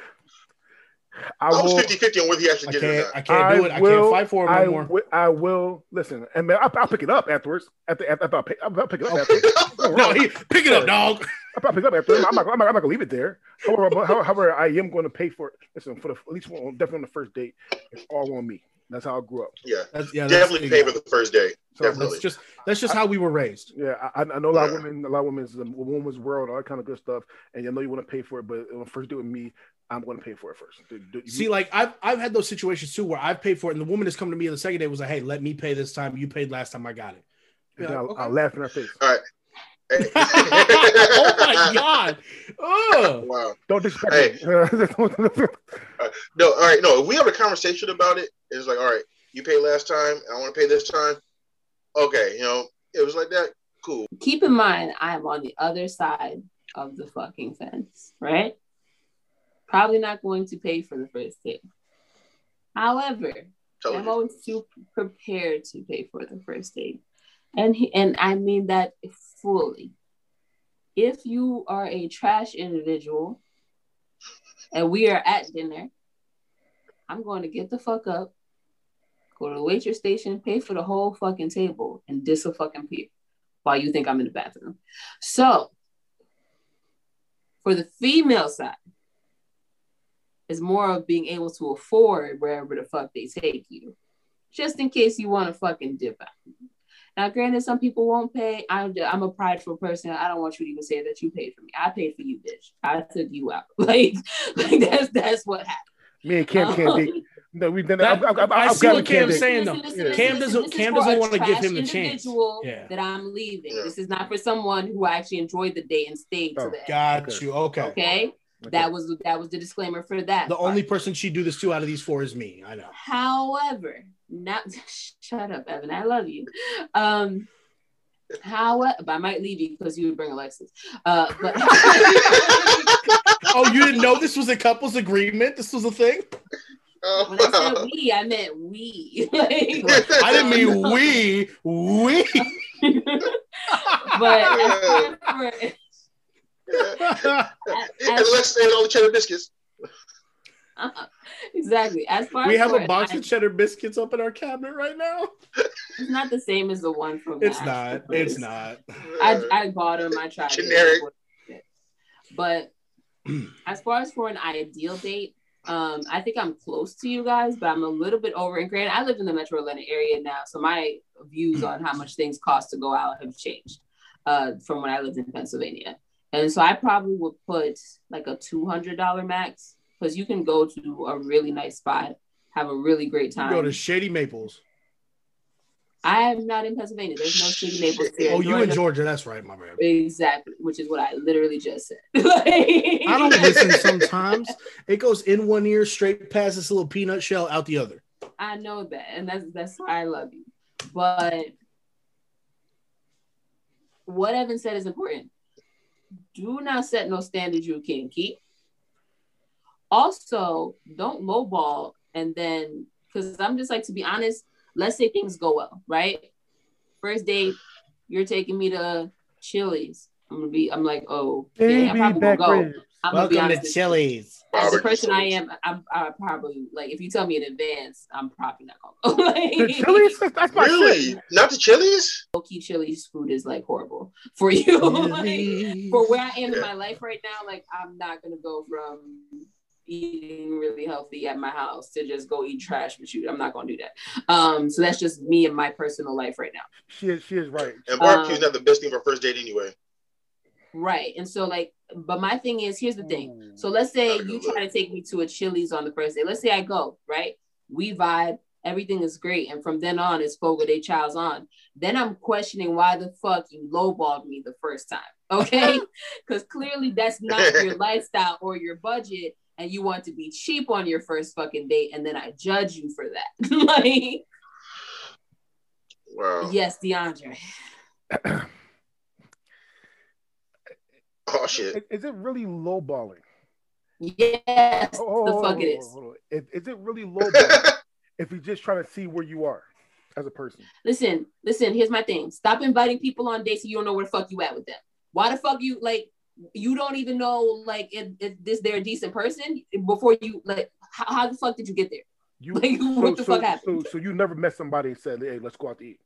I, I was will. 50 50 on whether he actually I did it or can't. not. I can't do it. I can't fight for him I no more. wi- I will listen, and man, I'll, I'll pick it up afterwards. After, after, after I'll, pick, I'll pick it up. After. No, he pick it up, dog. I'll pick it up after. I'm not, I'm not, I'm not gonna leave it there. However, how- however, I am going to pay for it. Listen, for the at least one, definitely on the first date, it's all on me. That's how I grew up. Yeah, That's, yeah, that's, definitely pay for the first date. So Definitely. that's just that's just how we were raised. Yeah, I, I know a lot of women, a lot of women's a woman's world, all that kind of good stuff. And you know you want to pay for it, but on the first date with me, I'm going to pay for it first. Do- do- See, like I've I've had those situations too where I've paid for it, and the woman has come to me on the second day was like, "Hey, let me pay this time. You paid last time. I got it." and Yeah, I'll, okay. I'll laugh in her face. Oh my god! Ugh. wow. Don't disrespect Hey. me. No, all right. No, if we have a conversation about it, it's like, all right, you paid last time. I want to pay this time. Okay, you know, it was like that. Cool. Keep in mind, I am on the other side of the fucking fence, right? Probably not going to pay for the first date. However, Tell I'm you. always too prepared to pay for the first date. And he, and I mean that fully. If you are a trash individual and we are at dinner, I'm going to get the fuck up, go to the waitress station, pay for the whole fucking table, and diss a fucking peer while you think I'm in the bathroom. So, for the female side, it's more of being able to afford wherever the fuck they take you, just in case you want to fucking dip out. Now, granted, some people won't pay. I'm, I'm a prideful person. I don't want you to even say that you paid for me. I paid for you, bitch. I took you out. Like, like that's that's what happened. me and Cam can't date. Um, No, we've done That- that. I've, I've, I I've see what a Cam Cam's date. saying, though. Yeah. Cam doesn't- this Cam doesn't wanna give him the chance. Yeah. That I'm leaving. Yeah. This is not for someone who actually enjoyed the date and stayed to Oh, the. Got Okay. you. Okay. Okay, Okay. that was that was the disclaimer for that. The part. only person she'd do this to out of these four is me. I know. However, not shut up, Evan. I love you. Um, however, I might leave you because you would bring Alexis. Uh, but Oh, you didn't know this was a couple's agreement? This was a thing? Oh, when I said we, I meant we. Like, I didn't mean we. We. but as far for, and let's say all the cheddar biscuits. exactly. As far we have a box I- of cheddar biscuits up in our cabinet right now. It's not the same as the one from. It's not. actual It's not. I, I bought them. I tried. it. Generic. But as far as for an ideal date, um, I think I'm close to you guys, but I'm a little bit over. And granted, I live in the Metro Atlanta area now, so my views on how much things cost to go out have changed uh, from when I lived in Pennsylvania. And so I probably would put like a two hundred dollar max because you can go to a really nice spot, have a really great You time. go to Shady Maples. I am not in Pennsylvania. There's no Shady Maples here. Oh, you in Georgia- Georgia? That's right, my man. Exactly, which is what I literally just said. Like- I don't listen sometimes. It goes in one ear, straight past this little peanut shell, out the other. I know that, and that's that's why I love you. But what Evan said is important. Do not set no standards you can't keep. Also, don't lowball and then because I'm just like to be honest. Let's say things go well, right? First date, you're taking me to Chili's. I'm gonna be. I'm like, oh, I'm probably gonna go. I'm gonna be honest. with. Chili's. As the person I am, I'm I probably like if you tell me in advance, I'm probably not gonna go. like, The Chili's, that's, that's my Really? shit. Not the Chili's? low-key Chili's food is like horrible for you. like, for where I am in my life right now, like I'm not gonna go from eating really healthy at my house to just go eat trash with you. I'm not gonna do that. Um, so that's just me and my personal life right now. She is, she is right. And barbecue is Um, not the best thing for first date anyway. Right. And so like, but my thing is, here's the thing. So mm. let's say you try to take me to a Chili's on the first day. Let's say I go, right? We vibe, everything is great. And from then on, it's Fogo de Chao's on. Then I'm questioning why the fuck you lowballed me the first time. Okay. Because clearly that's not your lifestyle or your budget. And you want to be cheap on your first fucking date. And then I judge you for that. like, Wow. yes, DeAndre. Oh shit. Is, is it really lowballing? Yes, Oh, the fuck on, it is. on, hold on. Is, is it really lowballing if you're just trying to see where you are as a person? Listen, listen, here's my thing. Stop inviting people on dates and you don't know where the fuck you at with them. Why the fuck you like you don't even know like if, if this they're a decent person before you like how, how the fuck did you get there? You, Like, what the so, fuck happened? So, so you never met somebody and said, "Hey, let's go out to eat."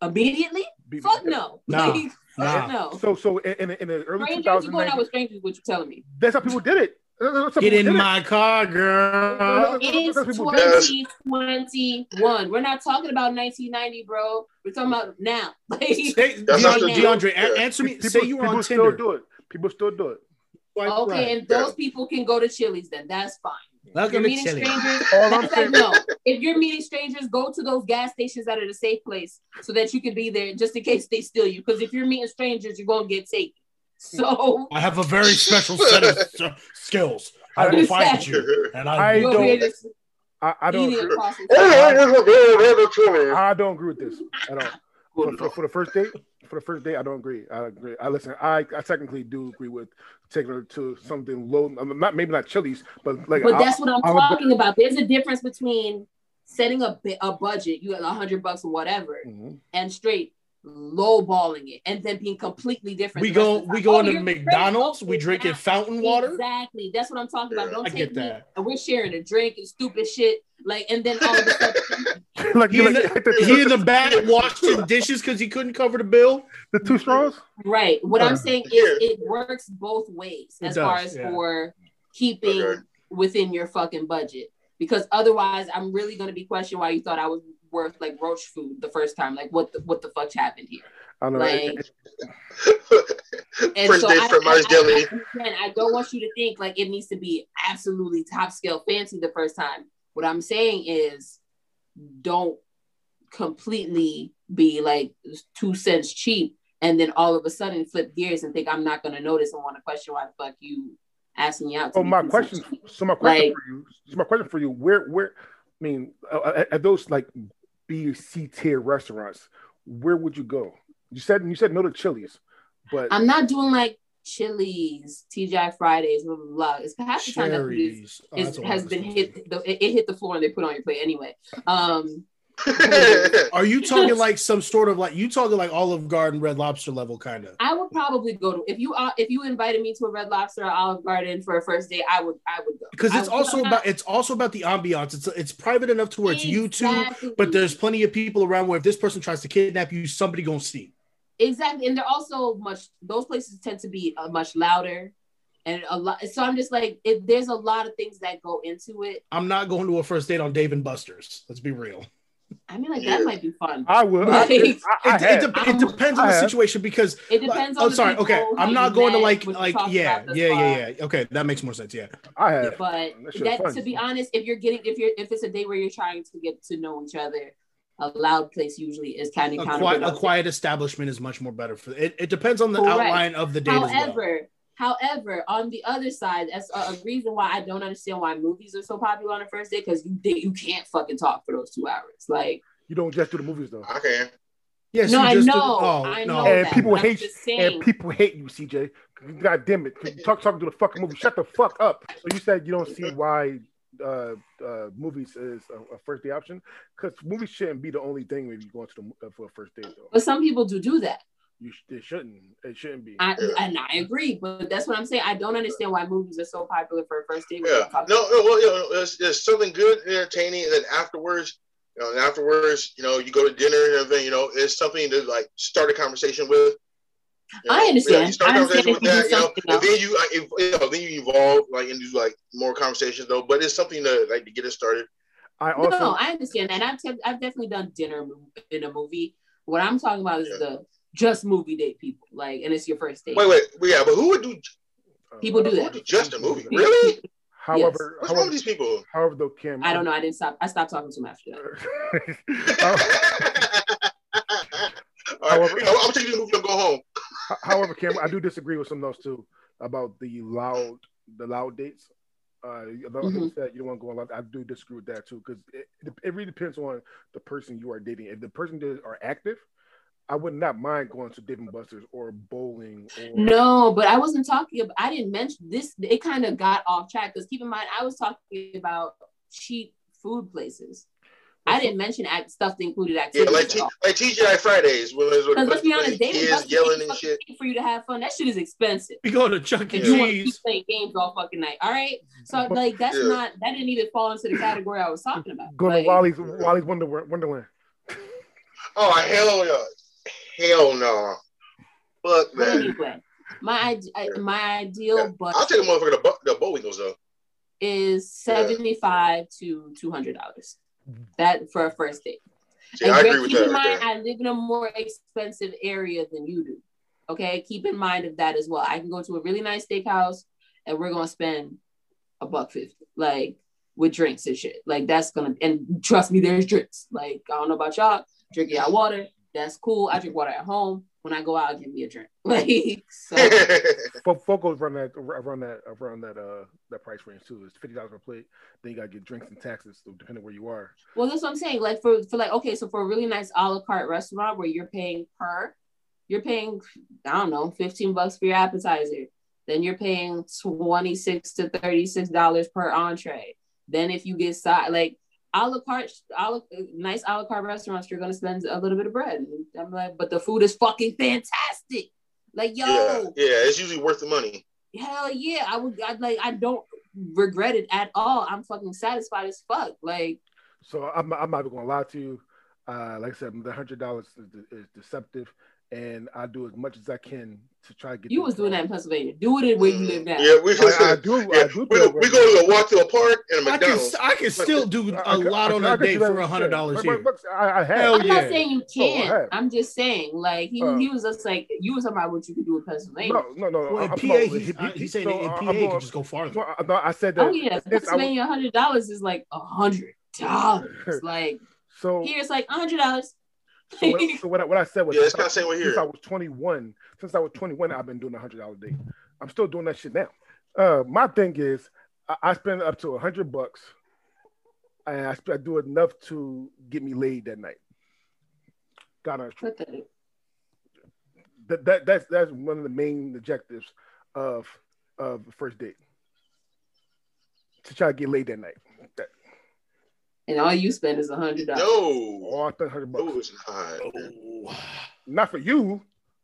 Immediately? Be- Fuck no. Nah, like, nah. fuck no. So, so in, in, in the early Strangers, you going out with strangers, what you telling me? that's how people did it. Get in did it. my car, girl. It's That's people did. 2021. We're not talking about 1990, bro. We're talking about now. Like, Say, DeAndre, DeAndre, true. answer me. People, say you were people on still do it. People still do it. Swipe okay, right. and those people can go to Chili's then. That's fine. Welcome you're to meeting Chili's. strangers. All I'm That's like, no. If you're meeting strangers, go to those gas stations that are the safe place so that you can be there just in case they steal you. Because if you're meeting strangers, you're gonna get taken. Hmm. So I have a very special set of s- skills. I will find you, and I, I you over don't- just I, I don't. eating Agree. I don't agree with this at all. For, for, for the first date, for the first date, I don't agree. I agree. I listen. I, I technically do agree with taking her to something low. I mean, not maybe not Chili's, but like. But I'll- that's what I'm I'll- talking about. There's a difference between setting a a budget, you got a hundred bucks or whatever, Mhm. and straight lowballing it, and then being completely different. we the go we time. go Oh, into you're. McDonald's. We drinking now- fountain water. Exactly. That's what I'm talking about. Don't I take get me that. and we're sharing a drink and stupid shit. Like, and then all of a sudden, like, He in, like the, he in the back washing dishes because he couldn't cover the bill. the two straws. right. What Uh, I'm saying is Yeah. it works both ways It as far as yeah. for keeping Okay. within your fucking budget. Because otherwise, I'm really gonna be questioning why you thought I was worth like roach food the first time. Like, what the what the fuck happened here? I don't know. Like, And First so I, from Mars I, Deli. I, I don't want you to think like it needs to be absolutely top scale fancy the first time. What I'm saying is don't completely be like two cents cheap and then all of a sudden flip gears and think I'm not gonna notice and want to question why the fuck you asking me out. to So my question, so my question Like- for you, so my question for you, where, where, I mean, at, at those like B or C tier restaurants, where would you go? You said you said no to Chili's, but I'm not doing like Chili's, TGI Fridays, blah blah blah. It's half the time that food. Oh, is, has been hit the, it, it hit the floor and they put on your plate anyway. Um Are you talking like some sort of like you talking like Olive Garden, Red Lobster level kind of? I would probably go to if you uh, if you invited me to a Red Lobster or Olive Garden for a first date, I would I would go Because it's would- also about it's also about the ambiance. It's it's private enough to where it's you two, but there's plenty of people around where if this person tries to kidnap you, somebody gonna see. Exactly, and they're also much. Those places tend to be uh, much louder. and a lot. So I'm just like, it, there's a lot of things that go into it. I'm not going to a first date on Dave and Buster's. Let's be real. I mean, like Yeah. that might be fun. I will. Like, I, I, I It, it, de- it depends on the situation because It depends oh on. the sorry okay i'm not going to like like yeah yeah yeah yeah okay that makes more sense yeah I have. But That that, to be honest, if you're getting if you're if it's a day where you're trying to get to know each other, a loud place usually is kind of a quiet, a quiet establishment is much more better for it. It depends on the Correct. outline of the date as well. However, however, on the other side, that's a, uh, a reason why I don't understand why movies are so popular on the first day because you you can't fucking talk for those two hours. Like, You don't just do the movies though. I can. Yes, no, you I know, did- oh I no, know And that, people but hate- just And people hate you, CJ. God damn it. You talk talking to the fucking movie. Shut the fuck up. So you said you don't see why uh, uh, movies is a, a first day option? Because movies shouldn't be the only thing when you go into the uh, for a first date though. But some people do do that. You sh- it shouldn't. It shouldn't be. I, Yeah. and I agree, but that's what I'm saying. I don't understand why movies are so popular for a first date. Yeah. No, no, well, you know, there's, there's something good and entertaining, and then afterwards, you know, and afterwards, you know, you go to dinner and everything, you know, it's something to like start a conversation with. You I understand. Yeah, you start a I understand with that, you know, and then you, if, you know, then you evolve like and do like more conversations though. But it's something to like to get it started. I also no, I understand that. I've te- I've definitely done dinner in a movie. What I'm talking about is Yeah. the just movie date people, like, and it's your first date. Wait, wait, well, yeah, but who would do? uh, People do Who that. would do just a movie? People- Really? However, What's wrong however, with these people? however, though, Kim, I don't know. I didn't stop. I stopped talking to him after that. All right, However- you know, I'm taking the movie. I'm go home. However, Kim, I do disagree with some of those too about the loud, the loud dates. Uh, about Mhm. that you don't want to go a lot. I do disagree with that too because it, it, really depends on the person you are dating. If the person that are active, I would not mind going to Dave and Buster's or bowling. Or No, but I wasn't talking about. I didn't mention this. It kind of got off track because keep in mind, I was talking about cheap food places. I didn't mention act, stuff that included Yeah, like T- like TGI Fridays when there's Because let's be honest, David kids Buster's yelling ain't and fucking shit. for you to have fun. That shit is expensive. we go to Chuck E. If you want to keep Cheese. playing games all fucking night, all right. So like that's Yeah. not that didn't even fall into the category I was talking about. Go to Like, Wally's Wally's Wonder Wonderland. Oh hell yeah, hell no, fuck But anyway, my ide- I- my ideal Yeah. budget I'll take a motherfucker to Bo- the Bojangles though. is seventy five to two hundred dollars. That for a first date. See, I and agree with keep that. in mind. I live in a more expensive area than you do. Okay, keep in mind of that as well. I can go to a really nice steakhouse, and we're gonna spend a buck fifty, like with drinks and shit. Like that's gonna and trust me, there's drinks. Like I don't know about y'all, drinking out water. That's cool. I drink water at home. When I go out, give me a drink. Like so. Fo- Fogo's run that around that around that uh that price range too. It's fifty dollars per plate. Then you gotta get drinks and taxes, so depending where you are. Well, that's what I'm saying. Like for for like okay, so for a really nice a la carte restaurant where you're paying per, you're paying I don't know, 15 bucks for your appetizer. Then you're paying 26 to 36 dollars per entree. Then if you get side like a la carte, a la, nice a la carte restaurants, you're gonna spend a little bit of bread. I'm like, but the food is fucking fantastic. Like yo, yeah, yeah, it's usually worth the money. hell yeah, I would. I like. I don't regret it at all. I'm fucking satisfied as fuck. Like. So I'm, I'm not even gonna lie to you. Uh, like I said, the hundred dollars is, is deceptive, and I do as much as I can to try to get. You was doing that in Pennsylvania. Do it where you live now. Yeah, we I, I do. yeah, I do. we, do we go to a walk to a park and a I can, McDonald's. I can still do I- a I- lot I- on I a can date for a hundred dollars But- here. but- but I, I have. Hell I'm yeah. not saying you Oh, can't. have. I'm just saying, like he, Uh, he was just like you was talking about what you could do in Pennsylvania. No, no, no. Well, in I'm PA, talking about- he's, he- he- he's saying so, in PA I'm you going- can just go farther. no, no, I said that. oh yeah, this- I was- Pennsylvania, hundred dollars is like a hundred dollars. Like So, here, it's like a hundred dollars. So, what, so what, I, what I said was, Yeah, it's kind of same way since. I was 21, since I was 21, I've been doing a hundred dollar day. I'm still doing that shit now. Uh, my thing is, I, I spend up to a hundred bucks, and I, sp- I do enough to get me laid that night. God honest truth. That, that that's that's one of the main objectives of of the first date. To try to get laid that night. That, And all you spend is a hundred dollars. No, oh, I spent hundred bucks. no, it's not. Oh. Not for you.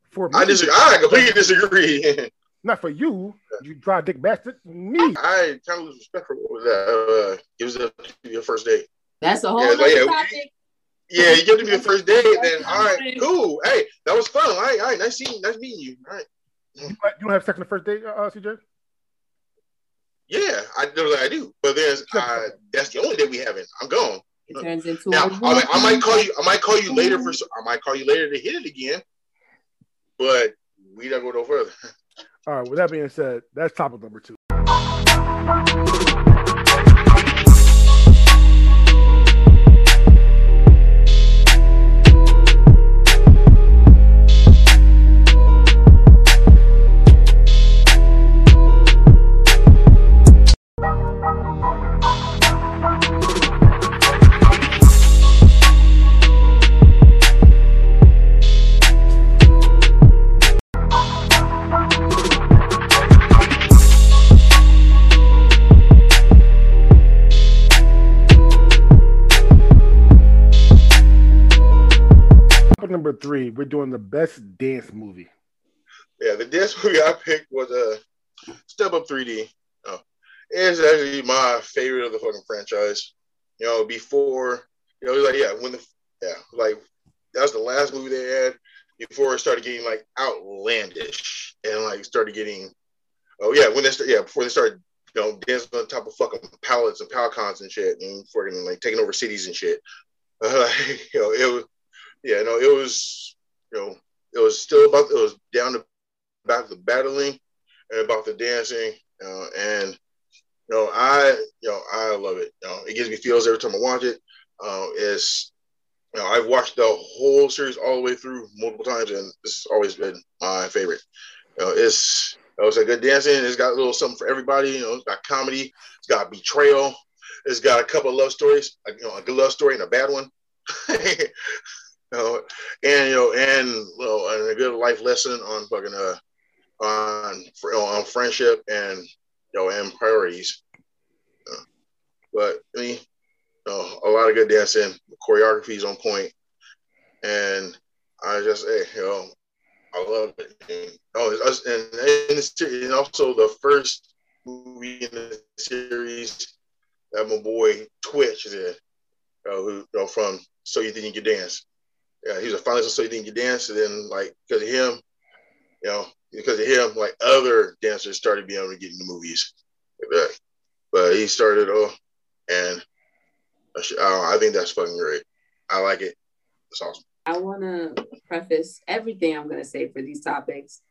For me. I disagree. I completely disagree. Not for you. You dry dick bastard. Me. I kind of lose respect for what was that. Uh, gives up to your first date. That's a whole Yeah, like, yeah, topic. Yeah, you give to be a first date, then all right, cool. Hey, that was fun. All right, all right, nice seeing, nice meeting you. All right. You don't have sex on the first date, uh, CJ? Yeah, I know I do. But there's uh, that's the only day we haven't. I'm gone. It turns into Now a I might, I might call you. I might call you later for. I might call you later to hit it again. But we don't go no further. All right. With that being said, that's topic number two. Number three. We're doing the best dance movie. Yeah, the dance movie I picked was a uh, Step Up 3D. Oh, it's actually my favorite of the fucking franchise. You know, before you know, like yeah, when the yeah, like that was the last movie they had before it started getting like outlandish and like started getting oh yeah, when they start yeah, before they started you know dancing on top of fucking pallets and palcons and shit and fucking like taking over cities and shit. Uh, you know, it was yeah, no, it was you know, it was still about it was down to about the battling and about the dancing, uh, and you know, I you know I love it. You know, it gives me feels every time I watch it. Uh, it's you know I've watched the whole series all the way through multiple times, and has always been my favorite. You know, it's you know, it's a good dancing. It's got a little something for everybody. You know, it's got comedy. It's got betrayal. It's got a couple of love stories. You know, a good love story and a bad one. you know, and you know, and you know, and a good life lesson on fucking uh on for, on friendship and you know and priorities. Uh, but I mean, you know, a lot of good dancing, choreography is on point, and I just hey, you know, I love it. And, oh, it's, and and, the and also the first movie in the series that my boy Twitch is in, uh, who you know, from So You Think You Can Dance. Yeah, he was a finalist So You Think You Dance, and then like because of him, you know, because of him, like other dancers started being able to get into movies. But, but he started off, and I, sh- I think that's fucking great. I like it. It's awesome. I want to preface everything I'm going to say for these topics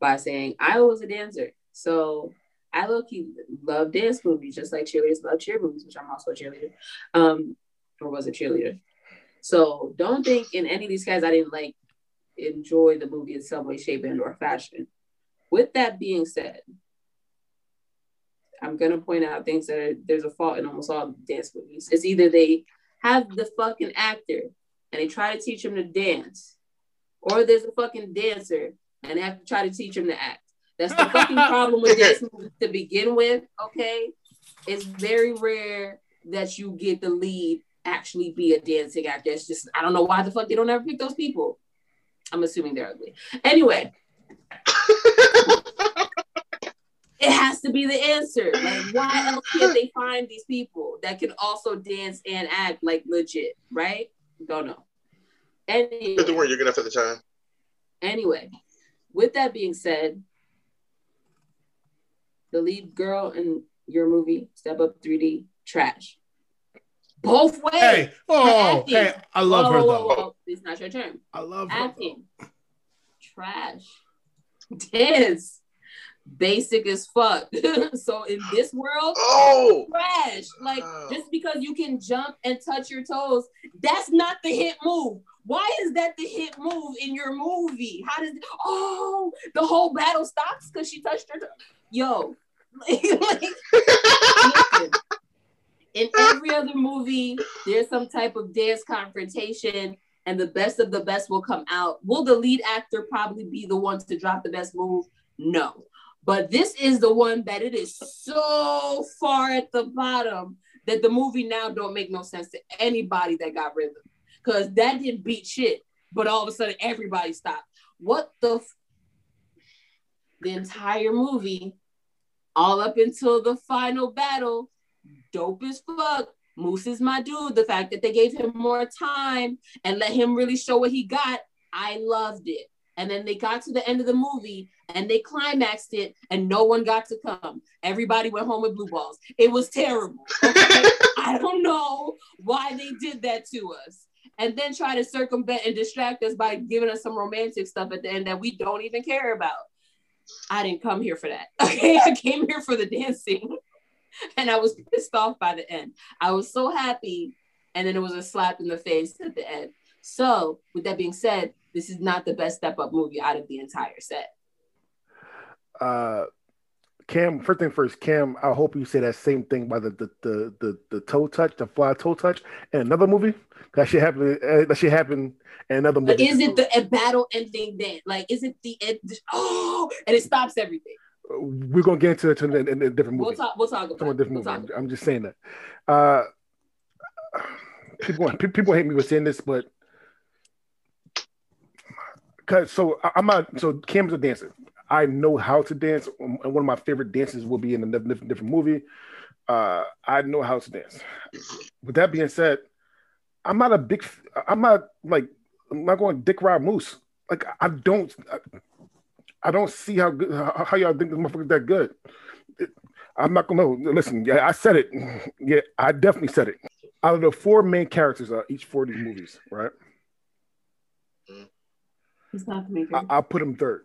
by saying I was a dancer. So I low key love dance movies, just like cheerleaders love cheer movies, which I'm also a cheerleader, um, or was a cheerleader. So don't think in any of these guys I didn't like enjoy the movie in some way, shape, and or fashion. With that being said, I'm gonna point out things that are, there's a fault in almost all dance movies. It's either they have the fucking actor and they try to teach him to dance, or there's a fucking dancer and they have to try to teach him to act. That's the fucking problem with dance movies to begin with. Okay, it's very rare that you get the lead actually be a dancing actor. It's just I don't know why the fuck they don't ever pick those people. I'm assuming they're ugly. Anyway, it has to be the answer. Like, why else can't they find these people that can also dance and act like legit, right? Don't know. Anyway, Don't worry, you're the time. anyway, with that being said, the lead girl in your movie, Step Up 3D, trash. Both ways. Hey, oh, Acting. hey, I love Whoa, her whoa, though. whoa, whoa. It's not your turn. I love her. Acting, trash. Dance, basic as fuck. so in this world, Oh, trash. Like Wow. just because you can jump and touch your toes, that's not the hit move. Why is that the hit move in your movie? How does oh the whole battle stops because she touched her toe? Yo, like, listen, in every other movie, there's some type of dance confrontation, and the best of the best will come out. Will the lead actor probably be the one to drop the best move? No. But this is the one that it is so far at the bottom that the movie now don't make no sense to anybody that got rhythm. Cause that didn't beat shit, but all of a sudden everybody stopped. What the f- the entire movie, all up until the final battle, dope as fuck. Moose is my dude. The fact that they gave him more time and let him really show what he got, I loved it. And then they got to the end of the movie and they climaxed it and no one got to come. Everybody went home with blue balls. It was terrible. Okay? I don't know why they did that to us. And then try to circumvent and distract us by giving us some romantic stuff at the end that we don't even care about. I didn't come here for that. Okay, I came here for the dancing. And I was pissed off by the end. I was so happy. And then it was a slap in the face at the end. So, with that being said, this is not the best step up movie out of the entire set. Uh, Cam, first thing first, Cam. I hope you say that same thing by the the the the, the toe touch, the fly toe touch, and another movie. That should happen. Uh, that should happen in another movie. But is it the a battle ending then? Like, is it the end? Oh, and it stops everything. We're gonna get into it in, in a different movie. We'll talk. We'll talk about. Different We'll movie. I'm, I'm just saying that. Uh, people people hate me for saying this, but cause so I- I'm not so Cam's a dancer. I know how to dance, and one of my favorite dances will be in a different, different movie. Uh, I know how to dance. With that being said, I'm not a big. I'm not like I'm not going Dick Ride Moose. Like I don't. I don't see how good how, how y'all think this motherfucker's that good. I'm not gonna know. listen. Yeah, I said it. Yeah, I definitely said it. Out of the four main characters of each four of these movies, right? He's not the main I, character. I'll put him third.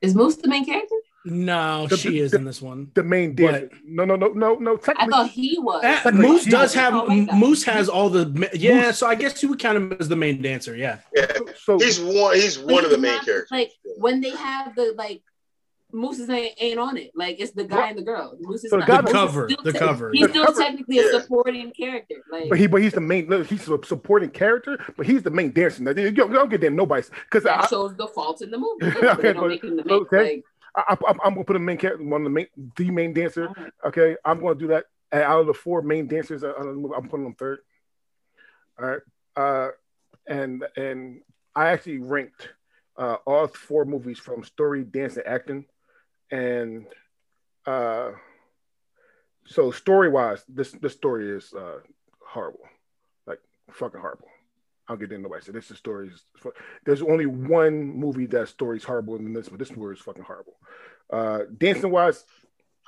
Is Moose the main character? No, The- she the- is in this one. The main dancer. No, no, no, no, no. I thought he was. Uh, Moose does have Oh. Moose has all the yeah. Moose- So I guess you would count him as the main dancer. Yeah. Yeah, so he's one. He's But one of the main not- characters. Like when they have the like Moose's ain't, ain't on it. Like it's the guy and the girl. Moose is So the not. guy- The cover, still the te- cover. He's The still cover. technically a supporting character. Like but he, but he's the main. look, He's a supporting character, but he's the main dancer. Now, you don't, you don't get that nobody's because that I, shows the fault in the movie. Okay, but- the main. okay. Like, I, I, I'm gonna put a main character, one of the main, the main dancer. Okay, I'm gonna do that. And out of the four main dancers, movie, I'm putting them third. All right, uh, and and I actually ranked uh, all four movies from story, dance, and acting, and uh, so story wise, this this story is uh, horrible, like fucking horrible. I'll get into nobody said this is story. is- There's only one movie that story's horrible than this, but this story is fucking horrible. Uh, dancing wise,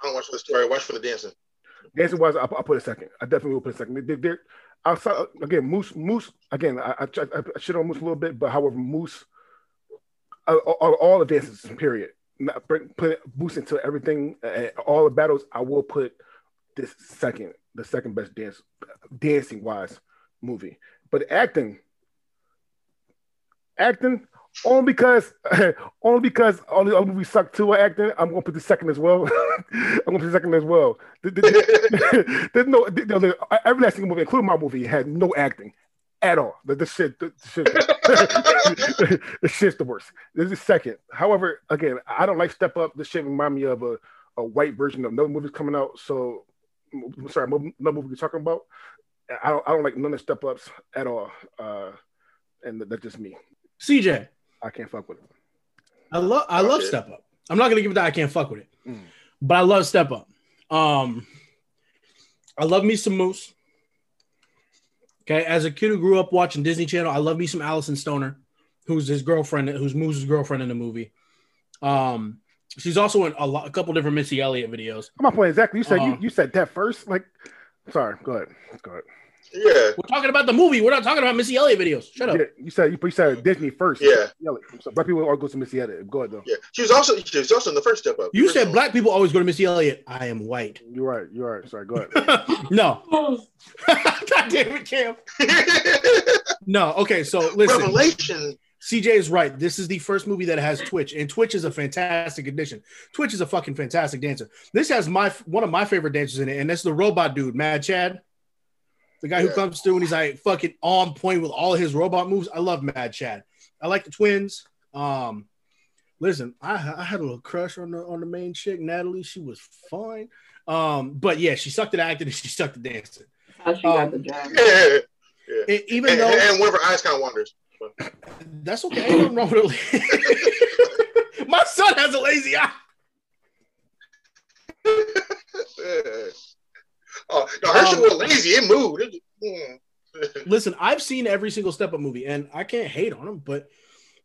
I don't watch for the story. I watch for the dancing. Dancing wise, I'll, I'll put a second. I definitely will put a second. They're, they're, outside again, Moose. Moose again. I, I, I, I shit on Moose a little bit, but however, Moose. Uh, all, all the dances, period. Not bring, put Moose into everything. Uh, all the battles, I will put this second, the second best dance, dancing wise movie. But acting, acting. Only because, only because all the other movies suck too. at Acting, I'm gonna put the second as well. I'm gonna put the second as well. The- the- There's no, every last single movie, including my movie, had no acting at all. The, the shit, the, the shit, the shit's the worst. This is second. However, again, I don't like Step Up. This shit remind me of a, a white version of another movie coming out. So, I'm sorry, another movie you're talking about. I don't, I don't like none of Step Ups at all. Uh, and that's just me. CJ, I can't fuck with it. I love I love Okay. Step Up. I'm not gonna give it that I can't fuck with it, Mm. but I love Step Up. Um, I love me some Moose. Okay, as a kid who grew up watching Disney Channel, I love me some Alyson Stoner, who's his girlfriend, who's Moose's girlfriend in the movie. Um, she's also in a, lot, a couple different Missy Elliott videos. I'm not playing exactly. You said you, Uh-huh. you said that first. Like, sorry. Go ahead. Go ahead. Yeah, We're talking about the movie. We're not talking about Missy Elliott videos. Shut up. Yeah, you said you, you said Disney first. Yeah. So black people all go to Missy Elliott. Go ahead though. yeah. She was also she was also in the first step up. You First said one. black people always go to Missy Elliott. I am white. You're right. You're right. Sorry. Go ahead. no. God damn it, Cam. No. Okay. So listen, Revelation. CJ is right. This is the first movie that has Twitch, and Twitch is a fantastic addition. Twitch is a fucking fantastic dancer. This has my one of my favorite dancers in it, and that's the robot dude, Mad Chad. The guy who Yeah. comes through and he's like fucking on point with all of his robot moves. I love Mad Chad. I like the twins. Um, listen, I, I had a little crush on the on the main chick, Natalie. She was fine. Um, but yeah, she sucked at acting and she sucked at dancing. How she Um, got the job. Yeah. E- even And, though and one of her eyes kind of wanders. that's okay, ain't nothing wrong with it. My son has a lazy eye. Yeah. Oh, no, her shit Um, was lazy. It moved. It- mm. Listen, I've seen every single Step Up movie, and I can't hate on them, but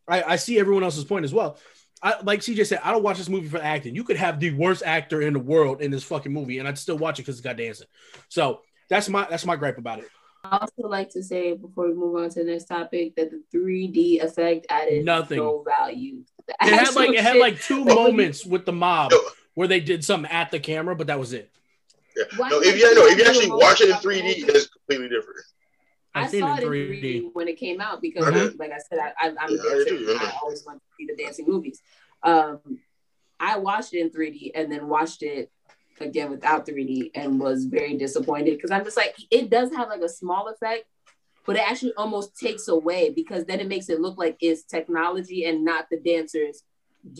I, I see everyone else's point as well. I, like CJ said, I don't watch this movie for acting. You could have the worst actor in the world in this fucking movie, and I'd still watch it because it's got dancing. So that's my that's my gripe about it. I also like to say before we move on to the next topic that the 3D effect added Nothing. no value. It had like actual it had like two moments with the mob where they did something at the camera, but that was it. Yeah. Why No, if you they no, if you actually watch it in 3D, it's completely different. I I've seen saw it it in in 3D. 3D when it came out because, Mhm. like I said, I, I, I'm Yeah, a I dancer. do, yeah. I always want to see the dancing movies. Um, I watched it in 3D and then watched it again without 3D and was very disappointed because I'm just like, it does have like a small effect, but it actually almost takes away because then it makes it look like it's technology and not the dancers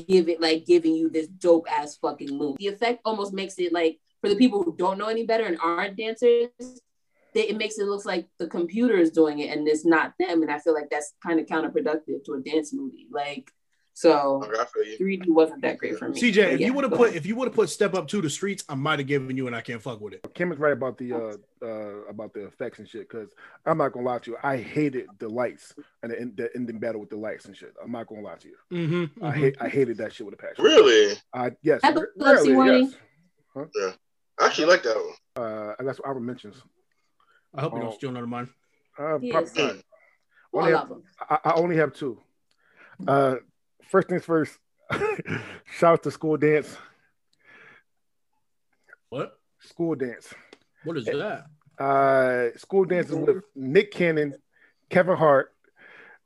give it like giving you this dope ass fucking move. The effect almost makes it like for the people who don't know any better and aren't dancers, they, it makes it look like the computer is doing it and it's not them. And I feel like that's kind of counterproductive to a dance movie. Like, so Okay, I feel you. 3D wasn't that great for me. CJ, But if yeah, you would have put ahead. if you would have put Step Up to the streets, I might have given you and I can't fuck with it. Kim is right about the uh, uh about the effects and shit. Because I'm not gonna lie to you, I hated the lights and the, the ending battle with the lights and shit. I'm not gonna lie to you. Mm-hmm, I hate I hated that shit with a passion. Really? I yes, Have a re- Lexi really, warning. yes. I actually like that one. Uh, and that's what I mentions. I hope you Oh. don't steal none of mine. Uh, He prob- is. All only have, them. I, I only have two. Uh, first things first. shout out to school dance. What? School dance. What is that? Uh, school dances with Nick Cannon, Kevin Hart.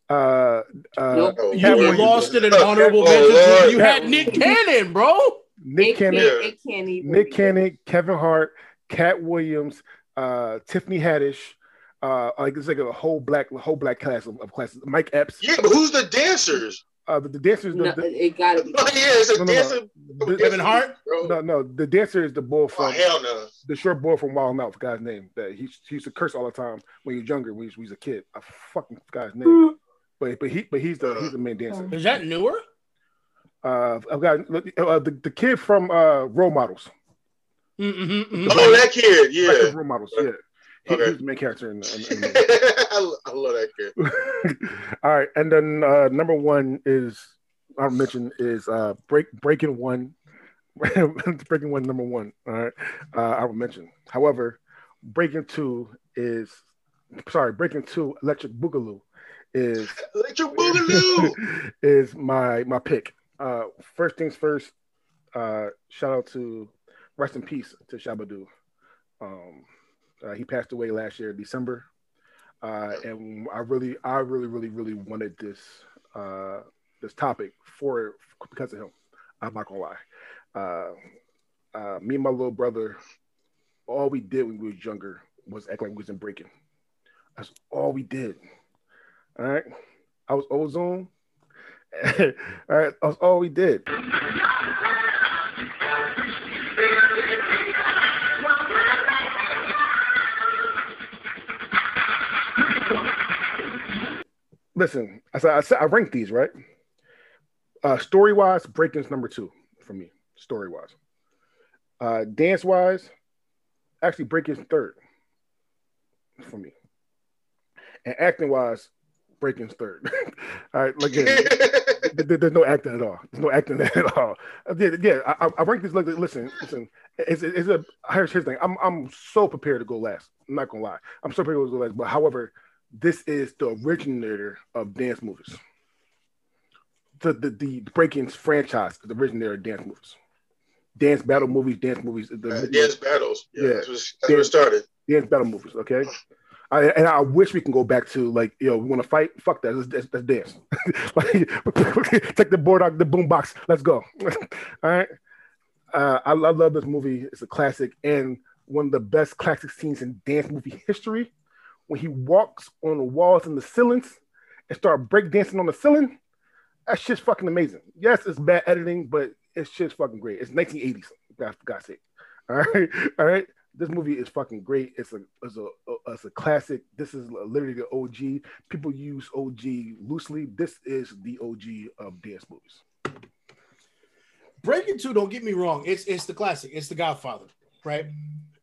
Uh, uh, Nope. You lost it in honorable oh, mentions. You had Nick Cannon, bro. Nick it, Cannon, Can't, it can't even. Nick be. Cannon, Kevin Hart, Katt Williams, uh, Tiffany Haddish. Uh, like it's like a whole black, whole black class of, of classes. Mike Epps. Yeah, but who's the dancers? Uh, the, the dancers. No, the, it gotta be. Oh, yeah, it's a No, no, no. dancer. Kevin Hart? Bro. no, no, the dancer is the boy Oh, from hell no. the short boy from Wild Out. Guy's name. That he, he used to curse all the time when he was younger, when he was, when he was a kid. I fucking forgot his name. But but he but he's the he's the main dancer. Is that newer? Uh, I've got uh, the the kid from uh, Role Models. Mm-hmm, Oh, that kid. Yeah. the Role Models. Yeah. He, Okay. He's the main character in the, in the I, I love that kid. All right, and then uh, number one is I'll mention is uh, break breaking one, breaking one number one. All right, uh, I will mention. However, breaking two is sorry, breaking two electric boogaloo is Electric Boogaloo. is my my pick. Uh, first things first. Uh, shout out to rest in peace to Shabba-Doo. Um, uh, he passed away last year, December, uh, and I really, I really, really, really wanted this uh, this topic for because of him. I'm not gonna lie. Uh, uh, me and my little brother, all we did when we was younger was act like we was in breaking. That's all we did. All right. I was ozone. all right, that's all we did. Listen, I said I, said I ranked these right. Uh, story wise, Breaking's number two for me. Story wise, uh, dance wise, actually Breaking's third for me, and acting wise, Breaking's third. all right, like there- there- there's no acting at all. There's no acting at all. Yeah, yeah I, I- rank this. Like, listen, listen. It's, it's a here's here's thing. I'm I'm so prepared to go last. I'm not gonna lie. I'm so prepared to go last. But however, this is the originator of dance movies. The the the Breaking's franchise is the originator of dance movies. Dance battle movies, dance movies. The, Uh, dance battles. Yeah, Yeah. that's, what, that's where it started. dance battle movies. Okay. I, and I wish we can go back to like, yo, know, we want to fight. Fuck that. Let's, let's, let's dance. like, take the board out the boom box. Let's go. All right. Uh, I love, love this movie. It's a classic and one of the best classic scenes in dance movie history. When he walks on the walls and the ceilings and start breakdancing on the ceiling, that shit's fucking amazing. Yes, it's bad editing, but it's just fucking great. It's 1980s. God, God's sake. All right, all right. This movie is fucking great. It's a it's a it's a classic. This is literally the OG. People use OG loosely. This is the OG of dance movies. Breaking Two, don't get me wrong, it's it's the classic, it's the Godfather, right?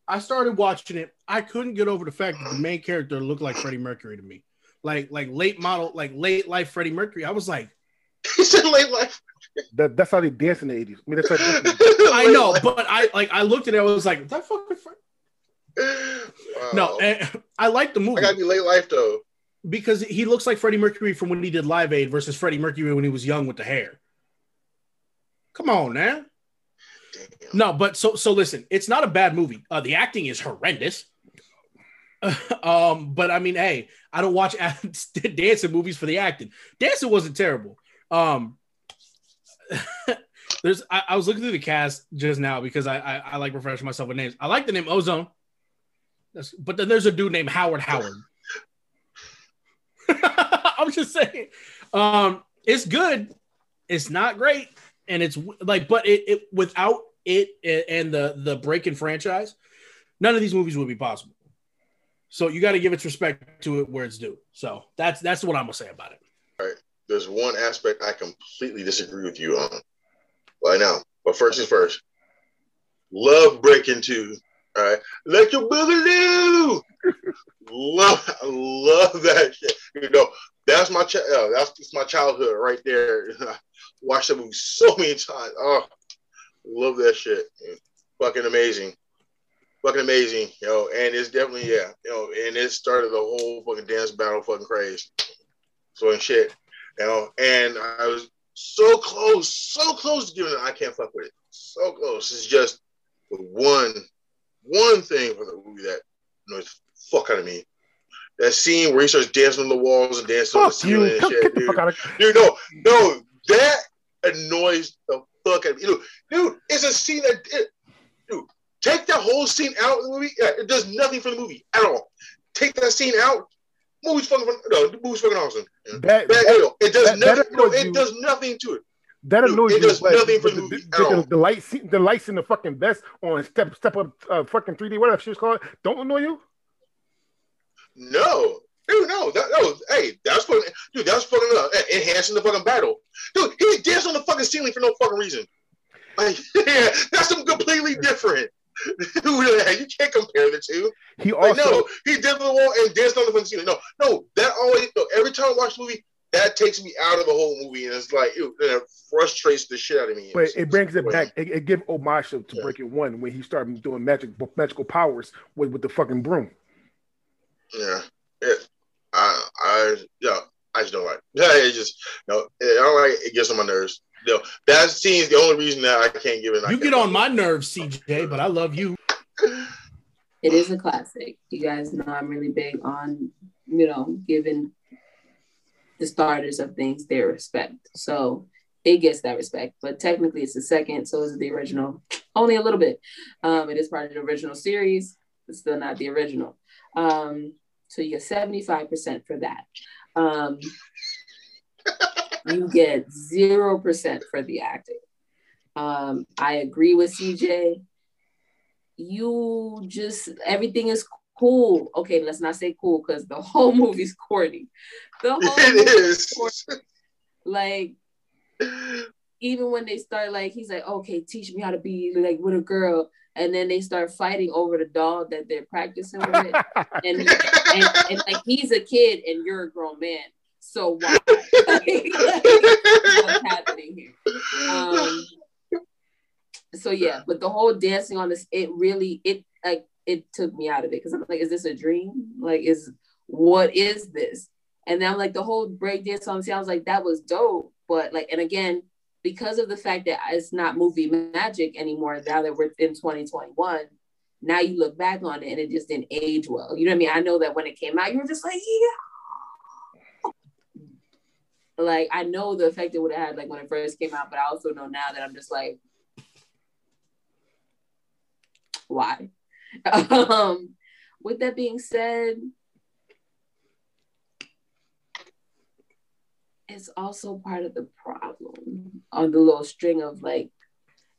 I started watching it. I couldn't get over the fact that the main character looked like Freddie Mercury to me, like like late model, like late life Freddie Mercury. I was like, he said late life. That, that's how they dance in the 80s. I mean, that's how I know, but I like I looked at it. I was like, that fucking. Fr-? Wow. No, I like the movie I gotta be late life though. because he looks like Freddie Mercury from when he did Live Aid versus Freddie Mercury when he was young with the hair. Come on, man. Damn. No, but so so listen, it's not a bad movie. Uh, the acting is horrendous. um, but I mean, hey, I don't watch dancing movies for the acting. Dancing wasn't terrible. Um, there's I, I was looking through the cast just now because I, I I like refreshing myself with names. I like the name Ozone. That's, but then there's a dude named Howard Howard. I'm just saying, um, it's good. It's not great, and it's like, but it, it without it and the the breaking franchise, none of these movies would be possible. So you got to give its respect to it where it's due. So that's that's what I'm gonna say about it. All right. There's one aspect I completely disagree with you on right now. But first is first. Love breaking two. All right. Let your boogie do. love, love that shit. You know, that's my ch- uh, that's, that's my childhood right there. Watched that movie so many times. Oh, love that shit. Fucking amazing. Fucking amazing, you know, and it's definitely yeah, you know, and it started the whole fucking dance battle fucking craze. So and shit. You know, and I was so close, so close to giving it. I can't fuck with it. So close. It's just one, one thing for the movie that annoys the fuck out of me. That scene where he starts dancing on the walls and dancing on the Fuck you. ceiling and shit, get the dude. fuck out of Dude, no, no, that annoys the fuck out of me. Dude, dude it's a scene that, it, dude, take that whole scene out of the movie. Yeah, It does nothing for the movie at all. Take that scene out. Movie's fucking, no, the movie's fucking awesome. That, Bad deal. It does that- that nothing. No, annoys it does nothing to it. That annoys you. does but- the the, the, the lights, the lights in the fucking vest on step step up uh, fucking 3D, whatever shit's called, don't annoy you. No, dude, no, that, that was, hey, that's fucking, dude, that's fucking uh, enhancing the fucking battle. Dude, he danced on the fucking ceiling for no fucking reason. Like, yeah, that's something completely different. Dude, you can't compare the two. He Like, also no, he did the wall and danced on the fucking ceiling. No, no, that always, no, every time I watch the movie, that takes me out of the whole movie, and it's like, ew, it frustrates the shit out of me. But it brings it Well, back. It, it give homage to, to Yeah. Breaking One when he started doing magic magical powers with, with the fucking broom. Yeah, it, I, I, yeah, I just don't like. It. Yeah, it just, no, I don't like. It gets on my nerves. No, that scene is the only reason that I can't give it. I You get on my nerves, CJ, but I love you. It is a classic. You guys know I'm really big on, you know, giving the starters of things their respect. So it gets that respect. But technically it's the second, so is the original. Only a little bit. Um, it is part of the original series, but still not the original. Um, so you get 75% for that. Um, you get 0% for the acting. Um, I agree with CJ you just everything is cool. Okay, let's not say cool because the whole movie's corny. The whole It movie is. corny. like even when they start like he's like, okay, teach me how to be like with a girl, and then they start fighting over the doll that they're practicing with, and, and, and like he's a kid and you're a grown man, so why? What's happening here? Um, so yeah, but the whole dancing on this, it really it like it took me out of it because I'm like, is this a dream? Like, is what is this? And then I'm like, the whole break dance I was like that was dope, but like, and again, because of the fact that it's not movie magic anymore, now that we're in 2021, now you look back on it and it just didn't age well. You know what I mean? I know that when it came out, you were just like, yeah. Like I know the effect it would have had like when it first came out, but I also know now that I'm just like, why? Um, with that being said, it's also part of the problem on the little string of like,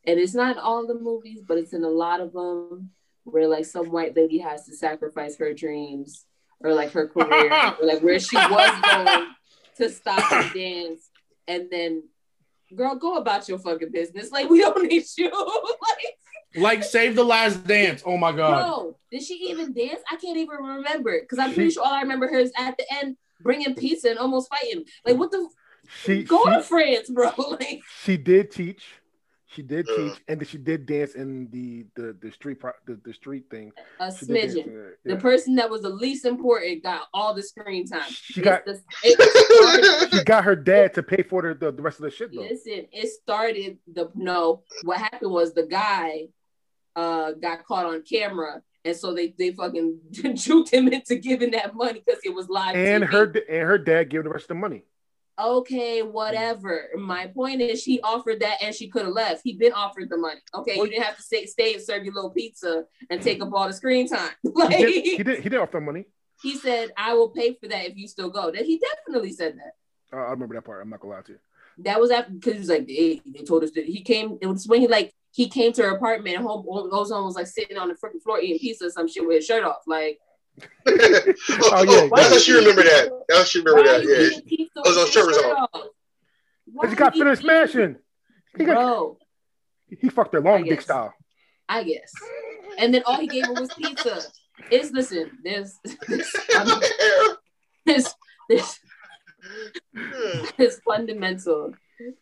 and it's not all the movies, but it's in a lot of them where like some white lady has to sacrifice her dreams or like her career or like where she was going to stop and dance and then girl go about your fucking business. Like we don't need you. Like Like Save the Last Dance. Oh my god. no, did she even dance? I can't even remember because I'm pretty sure all I remember her is at the end bringing pizza and almost fighting. Like what the? She Go to France, bro. Like, she did teach. She did teach, and she did dance in the the the street pro, the, the street thing. a She smidgen. in The yeah. person that was the least important got all the screen time. She It's got- the- She got her dad to pay for the, the, the rest of the shit though. Listen, it started the no. What happened was the guy uh got caught on camera, and so they they fucking juked him into giving that money because it was live. And TV. her and her dad gave the rest of the money. okay, whatever. My point is, she offered that, and she could have left. He been offered the money. Okay, you didn't have to stay stay and serve your little pizza and take up all the screen time. He Like did, he did he did offer money. he said, I will pay for that if you still go. That he definitely said that. Uh, I remember that part. I'm not gonna lie to you. that was after because he was like they, they told us that he came it was when he like he came to her apartment and home goes home was like sitting on the freaking floor eating pizza or some shit with his shirt off like oh, Oh, oh, yeah. that's how she remember that. That's how she remember that. Yeah. eating pizza oh, I was with on shirt off. off? Cause he got you finished eating smashing. He got bro he fucked her long I dick style. I guess and then all he gave her was pizza it's listen there's this, there's, this, there's fundamental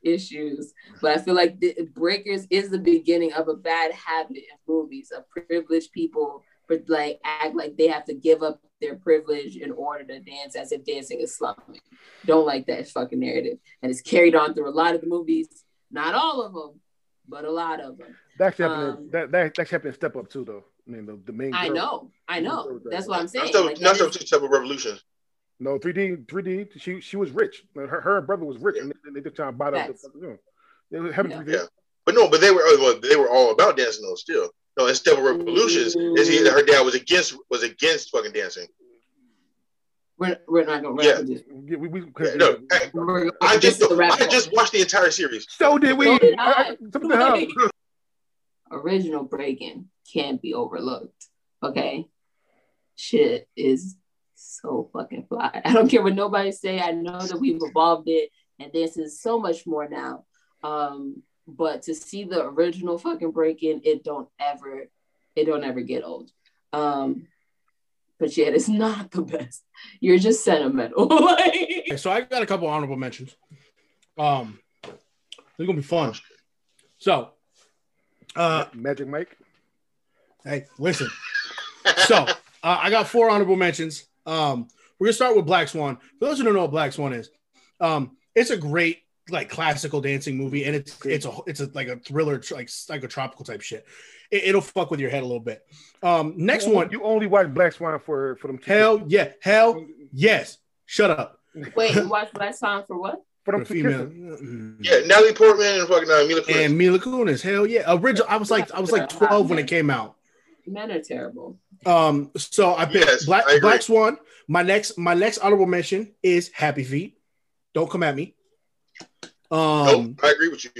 issues but I feel like the, Breakers is the beginning of a bad habit in movies of privileged people for like act like they have to give up their privilege in order to dance as if dancing is slumming. Don't like that fucking narrative, and it's carried on through a lot of the movies. Not all of them, but a lot of them. That's happening. happened. Um, that that that actually happened in Step Up too, though. I mean, the, the main. I know, I know. That's what I'm saying. That's Like, the that's that the is- two type of revolution. No, 3D, 3D. She she was rich. Her her brother was rich, and they, they just trying to buy the. Facts. the you know, they were having Yeah. 3D. Yeah. But no, but they were well, they were all about dancing though. Still, no. In Step Revolutions, is he, her dad was against was against fucking dancing. we're, we're not gonna Yeah. this. Yeah, we, we, Yeah, 'cause- no, I, I just is the I just watched the entire series. so did we. So did I. I- I- something the original breaking can't be overlooked. Okay. Shit is so fucking fly. I don't care what nobody say. I know that we've evolved it and this is so much more now. Um, but to see the original fucking breaking, it don't ever, it don't ever get old. Um, but yet it's not the best. You're just sentimental. Okay, so I got a couple honorable mentions. Um, they're gonna be fun. So, uh, Magic Mike. hey, listen. So, uh, I got four honorable mentions. Um, we're gonna start with Black Swan. For those who don't know what Black Swan is, um, it's a great like classical dancing movie, and it's it's a it's a like a thriller like psychotropical type shit. It, it'll fuck with your head a little bit. Um, next You- one, You only watch Black Swan for for them. two hell yeah, hell yes. Shut up. Wait, you watched Black Swan for what? For them For female. kisses. Mm. Yeah, Natalie Portman and fucking uh, Mila Kunis. And Mila Kunis, hell yeah. Original. I was like, I was like 12 when it came out. Men are terrible. Um, so I picked Yes, Black I. Black Swan. My next, my next honorable mention is Happy Feet. Don't come at me. Um, nope, I agree with you.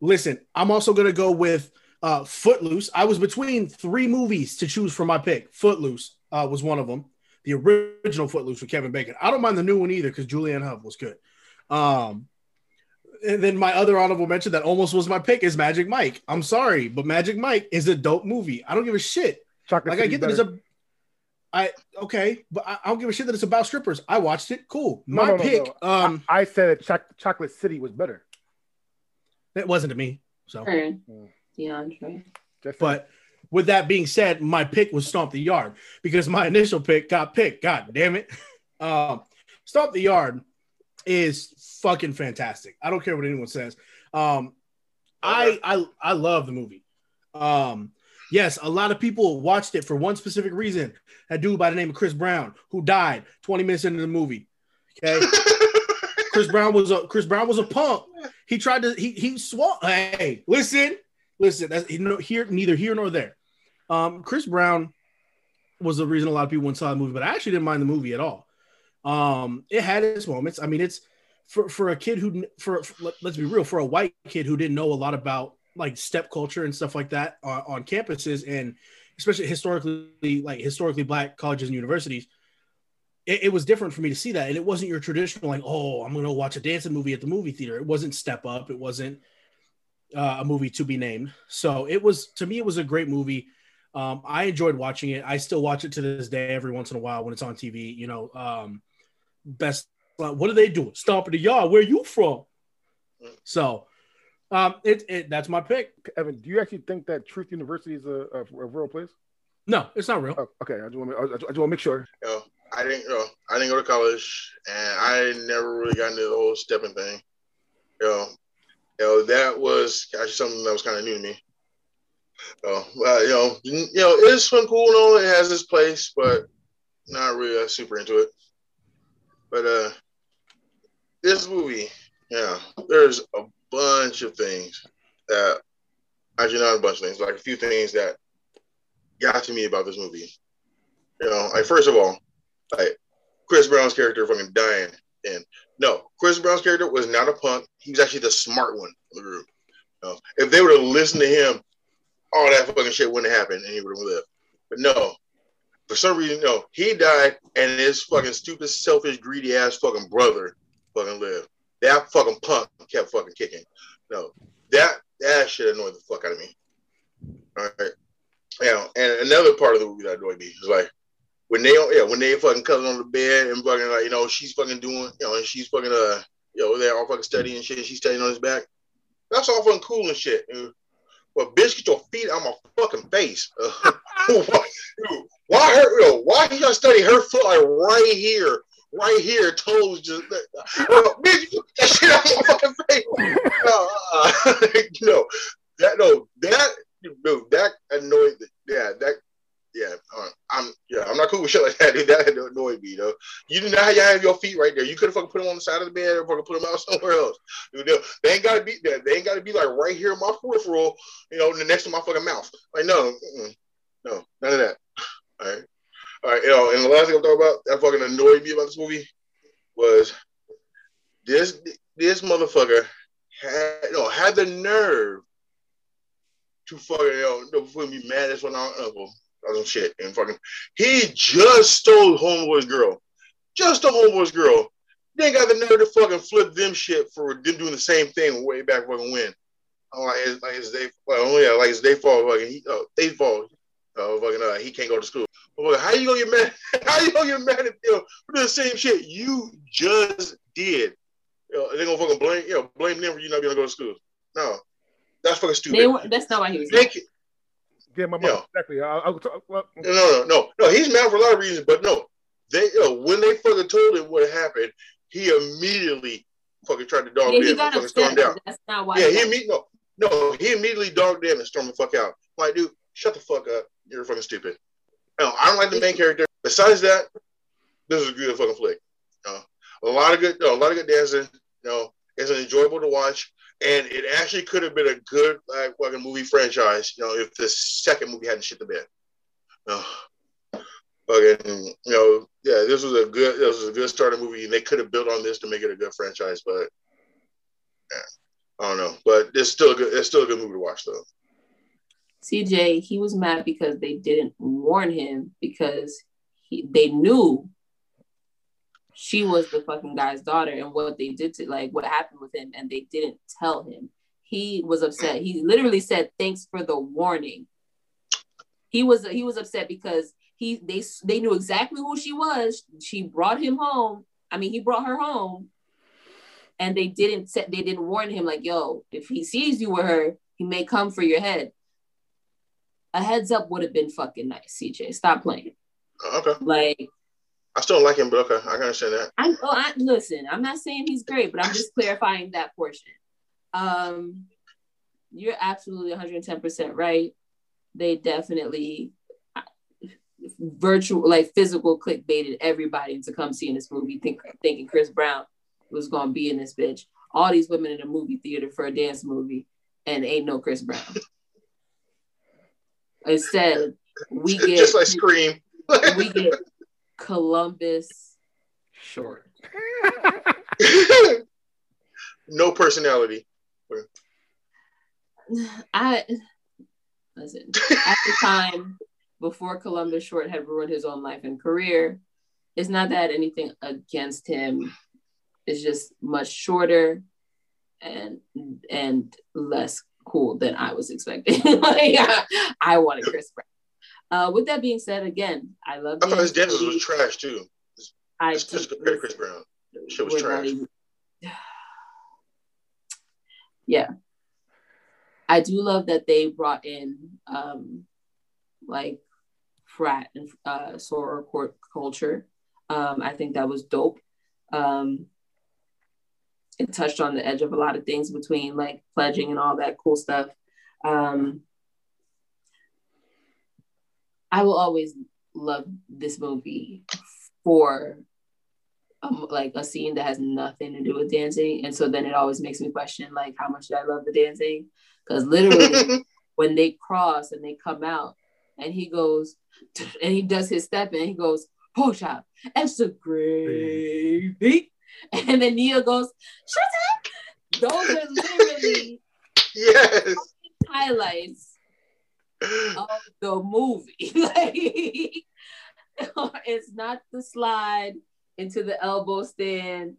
listen, I'm also gonna go with uh Footloose. I was between three movies to choose from my pick. Footloose uh, was one of them. The original Footloose with Kevin Bacon. I don't mind the new one either because Julianne Hough was good. Um, and then my other honorable mention that almost was my pick is Magic Mike. I'm sorry, but Magic Mike is a dope movie. I don't give a shit. Chocolate Like I City get that it's a, I okay, but I, I don't give a shit that it's about strippers. I watched it. Cool. No, My no, no, pick. no. Um, I said Choc- Chocolate City was better. it wasn't to me. So, Turn, Mm. DeAndre. Just but with that being said, my pick was Stomp the Yard because my initial pick got picked. God damn it. Um, Stomp the Yard is fucking fantastic. I don't care what anyone says. Um, I, I I love the movie. Um, yes, a lot of people watched it for one specific reason. A dude by the name of Chris Brown who died 20 minutes into the movie. Okay. Chris Brown was a Chris Brown was a punk. He tried to he he swung. Hey, listen, listen. That's you know, here neither here nor there. Um, Chris Brown was the reason a lot of people went saw the movie, but I actually didn't mind the movie at all. Um, it had its moments. I mean, it's for for a kid who for, for let- let's be real, for a white kid who didn't know a lot about like step culture and stuff like that on, on campuses and especially historically like historically black colleges and universities it, it was different for me to see that. And it wasn't your traditional, like, oh, I'm to watch a dancing movie at the movie theater. It wasn't Step Up. It wasn't uh, a movie to be named. So it was, to me, it was a great movie. Um, I enjoyed watching it. I still watch it to this day every once in a while when it's on TV. You know, um, best Like, what are they doing? Stomping the yard. Where you from? Mm. So, um, it, it that's my pick. Evan, do you actually think that Truth University is a, a, a real place? No, it's not real. Oh, okay, I just want to I just want to make sure. You know, I didn't, you know, I didn't go to college, and I never really got into the whole stepping thing. You know, you know that was actually something that was kind of new to me. So, uh, you know, you know, it's fun, cool, and all. It has its place, but not really uh, super into it. But uh, this movie, yeah, there's a bunch of things that actually not a bunch of things, like a few things that got to me about this movie. You know, like first of all, like Chris Brown's character fucking dying. And no, Chris Brown's character was not a punk. He was actually the smart one in the group. You know, if they would have listened to him, all that fucking shit wouldn't have happened and he would have lived. But no, for some reason, no, he died and his fucking stupid, selfish, greedy ass fucking brother fucking lived. That fucking punk kept fucking kicking. No, that that shit annoyed the fuck out of me. All right. Know, and another part of the movie that annoyed me is like when they yeah when they fucking cuddling on the bed and fucking like you know she's fucking doing you know and she's fucking uh you know they're all fucking studying and shit. She's studying on his back. That's all fucking cool and shit. And, but bitch, get your feet out my fucking face. Why, why her? Know, why you gotta study her foot like right here, right here, toes just. Uh, that shit out my fucking face. Uh, uh, you know that no that dude that annoyed. Yeah, that yeah, uh, I'm yeah, I'm not cool with shit like that, dude. That annoyed me, though. You do not have your feet right there. You could have fucking put them on the side of the bed or fucking put them out somewhere else. Dude, they ain't gotta be. They ain't gotta be like right here in my peripheral, you know, the next to my fucking mouth. Like no, no, none of that. All right, all right. You know, and the last thing I'm talking about that fucking annoyed me about this movie was this this motherfucker had you know had the nerve to fucking you know, to be mad as one uncle or some shit. And fucking, he just stole Homeboy's girl. Just a Homeboy's girl. They got the nerve to fucking flip them shit for them doing the same thing way back fucking when. Oh, like it's like it's they well yeah like it's they fall fucking he oh they fall oh fucking uh he can't go to school. Well, how you gonna get mad? How you gonna get mad at you know, for the same shit you just did? You know, they gonna fucking blame you know blame them for you not being able to go to school. No, that's fucking stupid. They, that's not why he was. They, yeah, my mom. Exactly. I, I, well, no, no, no, no. He's mad for a lot of reasons, but no, they you know, when they fucking told him what happened, he immediately fucking tried to dog yeah, them and fucking stormed out. That's not why. Yeah, he immediately no, no, he immediately dogged them and stormed the fuck out. like, dude, shut the fuck up. You're fucking stupid. No, I don't like the main character. Besides that, this is a good fucking flick. You know, a lot of good, you know, a lot of good dancing. You know, it's enjoyable to watch and it actually could have been a good like fucking movie franchise, you know, if the second movie hadn't shit the bed. Oh, fucking, you know, yeah, this was a good, this was a good starting movie, and they could have built on this to make it a good franchise, but yeah, I don't know, but it's still a good, it's still a good movie to watch though. CJ, he was mad because they didn't warn him because he, they knew she was the fucking guy's daughter and what they did to like what happened with him and they didn't tell him. He was upset. He literally said thanks for the warning. He was he was upset because he they they knew exactly who she was. She brought him home. I mean he brought her home. And they didn't set they didn't warn him like yo if he sees you with her he may come for your head a heads up would have been fucking nice cj stop playing okay like I still like him, but okay, I can understand that. I, oh, I listen. I'm not saying he's great, but I'm just clarifying that portion. Um, you're absolutely 110 percent right. They definitely uh, virtual, like physical, clickbaited everybody to come see in this movie, think, thinking Chris Brown was gonna be in this bitch. All these women in a movie theater for a dance movie, and ain't no Chris Brown. Instead, we get just like Scream. we get Columbus Short. no personality. I listen at the time before Columbus Short had ruined his own life and career. It's not that anything against him. It's just much shorter and and less cool than I was expecting. like I, I wanted Chris Brown. Uh, with that being said, again, I love. I thought his dances was trash too. I it's just compared to Chris Brown. Shit was trash. even- yeah. I do love that they brought in um like frat and uh soror court culture. Um I think that was dope. Um it touched on the edge of a lot of things between like pledging and all that cool stuff. Um I will always love this movie for um, like a scene that has nothing to do with dancing, and so then it always makes me question like how much did I love the dancing? Because literally, when they cross and they come out, and he goes and he does his step and he goes push up, extra gravy, and then Nia goes shut up. Those are literally yes. highlights of the movie. like, it's not the slide into the elbow stand.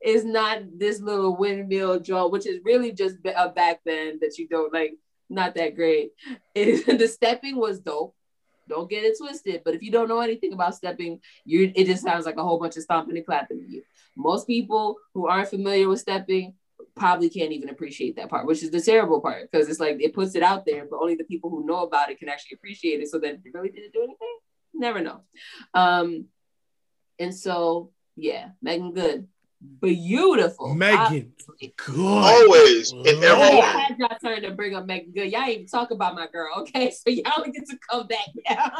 It's not this little windmill draw, which is really just a back bend that you don't like. Not that great. It, the stepping was dope. Don't get it twisted. But if you don't know anything about stepping, you it just sounds like a whole bunch of stomping and clapping to you. Most people who aren't familiar with stepping probably can't even appreciate that part, which is the terrible part because it's like it puts it out there, but only the people who know about it can actually appreciate it. So then, really didn't do anything. Never know. Um, and so yeah, Meagan Good, beautiful, Megan obviously. Good. Always in Yeah, I had y'all turn to bring up Meagan Good. Y'all ain't even talk about my girl, okay? So y'all get to come back now.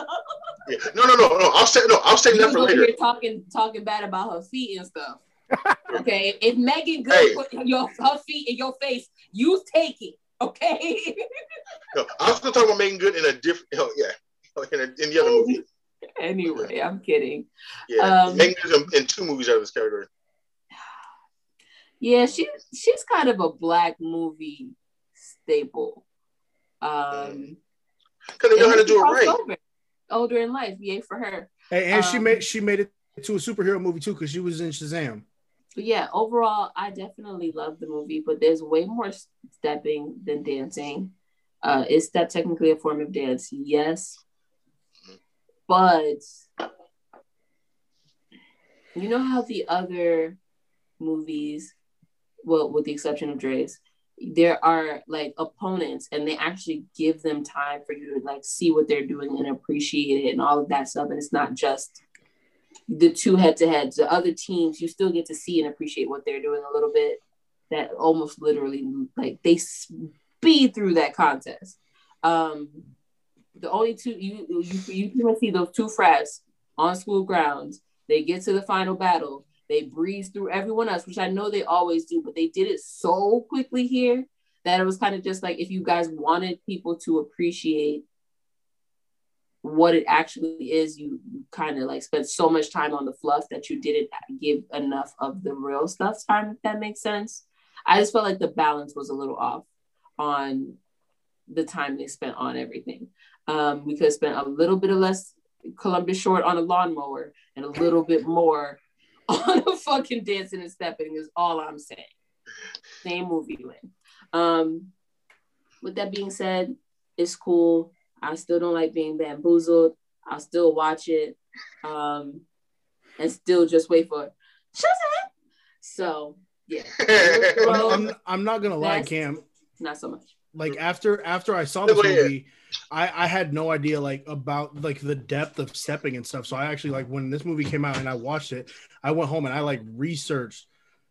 Yeah. No, no, no, no. I'll say no. I'll say You that for over later. here talking talking bad about her feet and stuff. Okay, if Meagan Good Hey. put your her feet in your face, you take it. Okay. No, I was gonna talk about Meagan Good in a different. Oh, yeah, in, a, in the other movie. anyway, I'm kidding. Yeah, Um, Meagan Good's in, in two movies out of this category. Yeah, she she's kind of a black movie staple. Um, Because they know how to do it right. over. Older in life, yay for her. And, and she Um, made she made it to a superhero movie too because she was in Shazam. Yeah, overall, I definitely love the movie, but there's way more stepping than dancing. Uh, is step technically a form of dance? Yes. But you know how the other movies, well, with the exception of Dre's, there are like opponents and they actually give them time for you to like see what they're doing and appreciate it and all of that stuff. And it's not just the two head to heads. The other teams, you still get to see and appreciate what they're doing a little bit. That almost literally like they speed through that contest. Um, the only two you you you can see those two frats on school grounds. They get to the final battle. They breeze through everyone else, which I know they always do, but they did it so quickly here that it was kind of just like if you guys wanted people to appreciate what it actually is, you kind of like spent so much time on the fluff that you didn't give enough of the real stuff time, if that makes sense. I just felt like the balance was a little off on the time they spent on everything. Um, we could have spent a little bit of less Columbus Short on a lawnmower and a little bit more on a fucking dancing and stepping is all I'm saying. Same movie win. Um, with that being said, it's cool. I still don't like being bamboozled. I'll still watch it. Um, and still just wait for shut up. So yeah, I'm, I'm, I'm not gonna lie, That's- Cam. not so much. Like after after I saw Go this movie, I I had no idea like about like the depth of stepping and stuff. So I actually like when this movie came out and I watched it, I went home and I like researched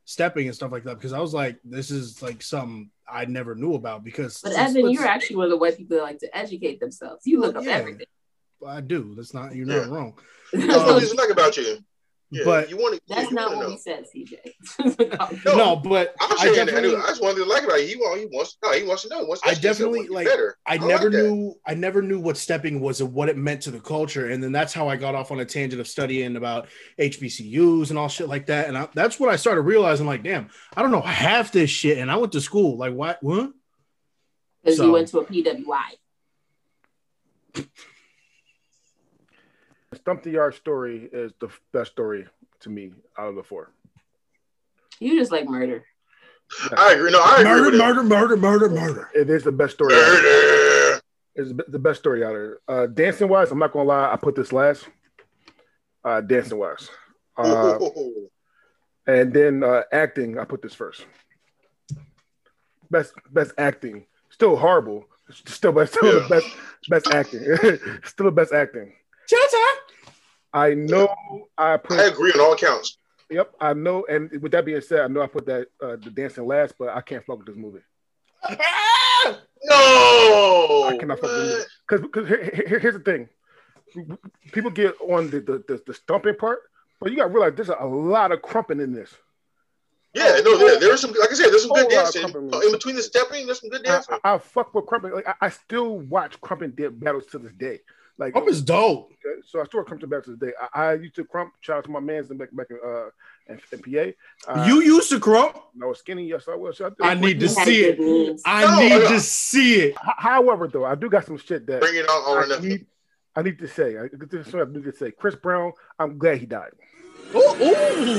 stepping and stuff like that because I was like, this is like something I never knew about because But it's- Evan, it's- you're actually one of the white people that like to educate themselves. You look up Yeah. everything. I do. That's not you're Yeah. not wrong. That's what I Um, just like about you. Yeah, but- you want to. That's you not what know. we said, CJ. No. No, but I'm I saying that definitely anyway. That's one thing like about you. He want. He wants. No, he wants to know. He wants to I educate himself, definitely, want like, better. I like never that. knew I never knew what stepping was and what it meant to the culture, and then that's how I got off on a tangent of studying about HBCUs and all shit like that. And I, that's what I started realizing. Like, damn, I don't know half this shit, and I went to school. Like, what? What? Because So- you went to a PWI. Stomp the Yard story is the best story to me out of the four. You just like murder. I agree. No, I agree Murder, with it. murder, murder, murder, murder. It is the best story. Out of. Murder. It's the best story out of it. Uh, dancing wise, I'm not gonna lie, I put this last. Uh, dancing wise, uh, And then uh, acting, I put this first. Best best acting, still horrible. Still, but still Yeah. the best best acting. still the best acting. Cha-cha. I know I put. I agree on all counts. Yep, I know. And with that being said, I know I put that uh, the dancing last, but I can't fuck with this movie! No, I cannot fuck with it. because because here, here- here's the thing. People get on the the, the, the stomping part, but you got to realize there's a, lot of crumping in this. Yeah, no, there, there's some. Like I said, there's some good dancing in between the stepping. There's some good I, dancing. I, I fuck with crumping. Like I, I still watch crumping dip battles to this day. Like Up is dope. Okay, so I still crump to back to this day. I, I used to crump. Shout out to my man's in back back in uh in, in PA. Uh, you used to crump. I was skinny. Yes, I was. I. I need to see it. good. I No, need no. to see it. However, though, I do got some shit that Bring it on or I need, I need to say. I, this is what I need to say. Chris Brown. I'm glad he died. Ooh, ooh.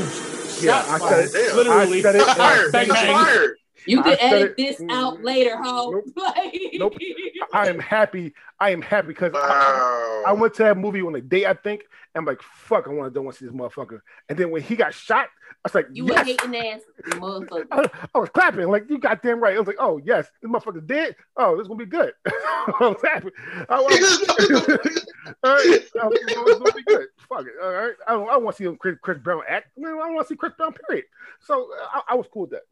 Yeah, Shots I fired. said it. Literally. I said it. Fired, Bang, bang. fired. You can edit it- this Mm. out later, ho. Nope. Like- Nope. I am happy. I am happy because I, Wow. I went to that movie on a date. I think. I'm like, fuck. I want to don't want to see this motherfucker. And then when he got shot, I was like, You yes. a hating ass motherfucker. I, I was clapping like you got goddamn right. I was like, oh yes, this motherfucker dead. Oh, this is gonna be good. I was happy. I was, all right, I was, gonna be good. Fuck it. All right, I don't, I don't want to see Chris, Chris Brown act. Man, I don't want to see Chris Brown. Period. So I, I was cool with that.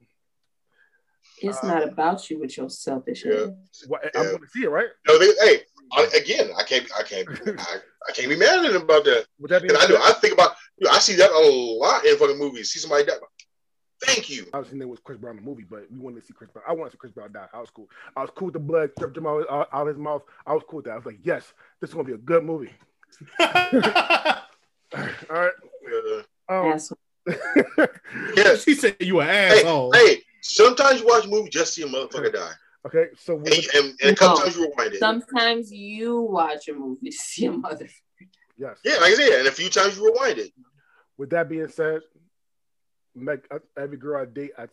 It's not about you with your selfish Yeah. ass. What, I'm going to see it, right? No, they, hey, I, again, I can't, I can't, I, I can't be mad at him about that. Would that be? And I do. I think about, you know, I see that a lot in fucking movies. See somebody die. Thank you. Obviously, there was Chris Brown in the movie, but we wanted to see Chris Brown. I wanted to see Chris Brown die. I was cool. I was cool with the blood dripping out, out, out his mouth. I was cool with that. I was like, yes, this is gonna be a good movie. All right. Uh, Um, Asshole. yes. she said you an Hey, asshole. hey. Sometimes you watch a movie just to see a motherfucker die, okay. So and, with, and, and a couple No. times you rewind it. Sometimes you watch a movie to see a motherfucker. yes. Yeah, like I said, and a few times you rewind it. With that being said, Meg, uh, every girl I date, I,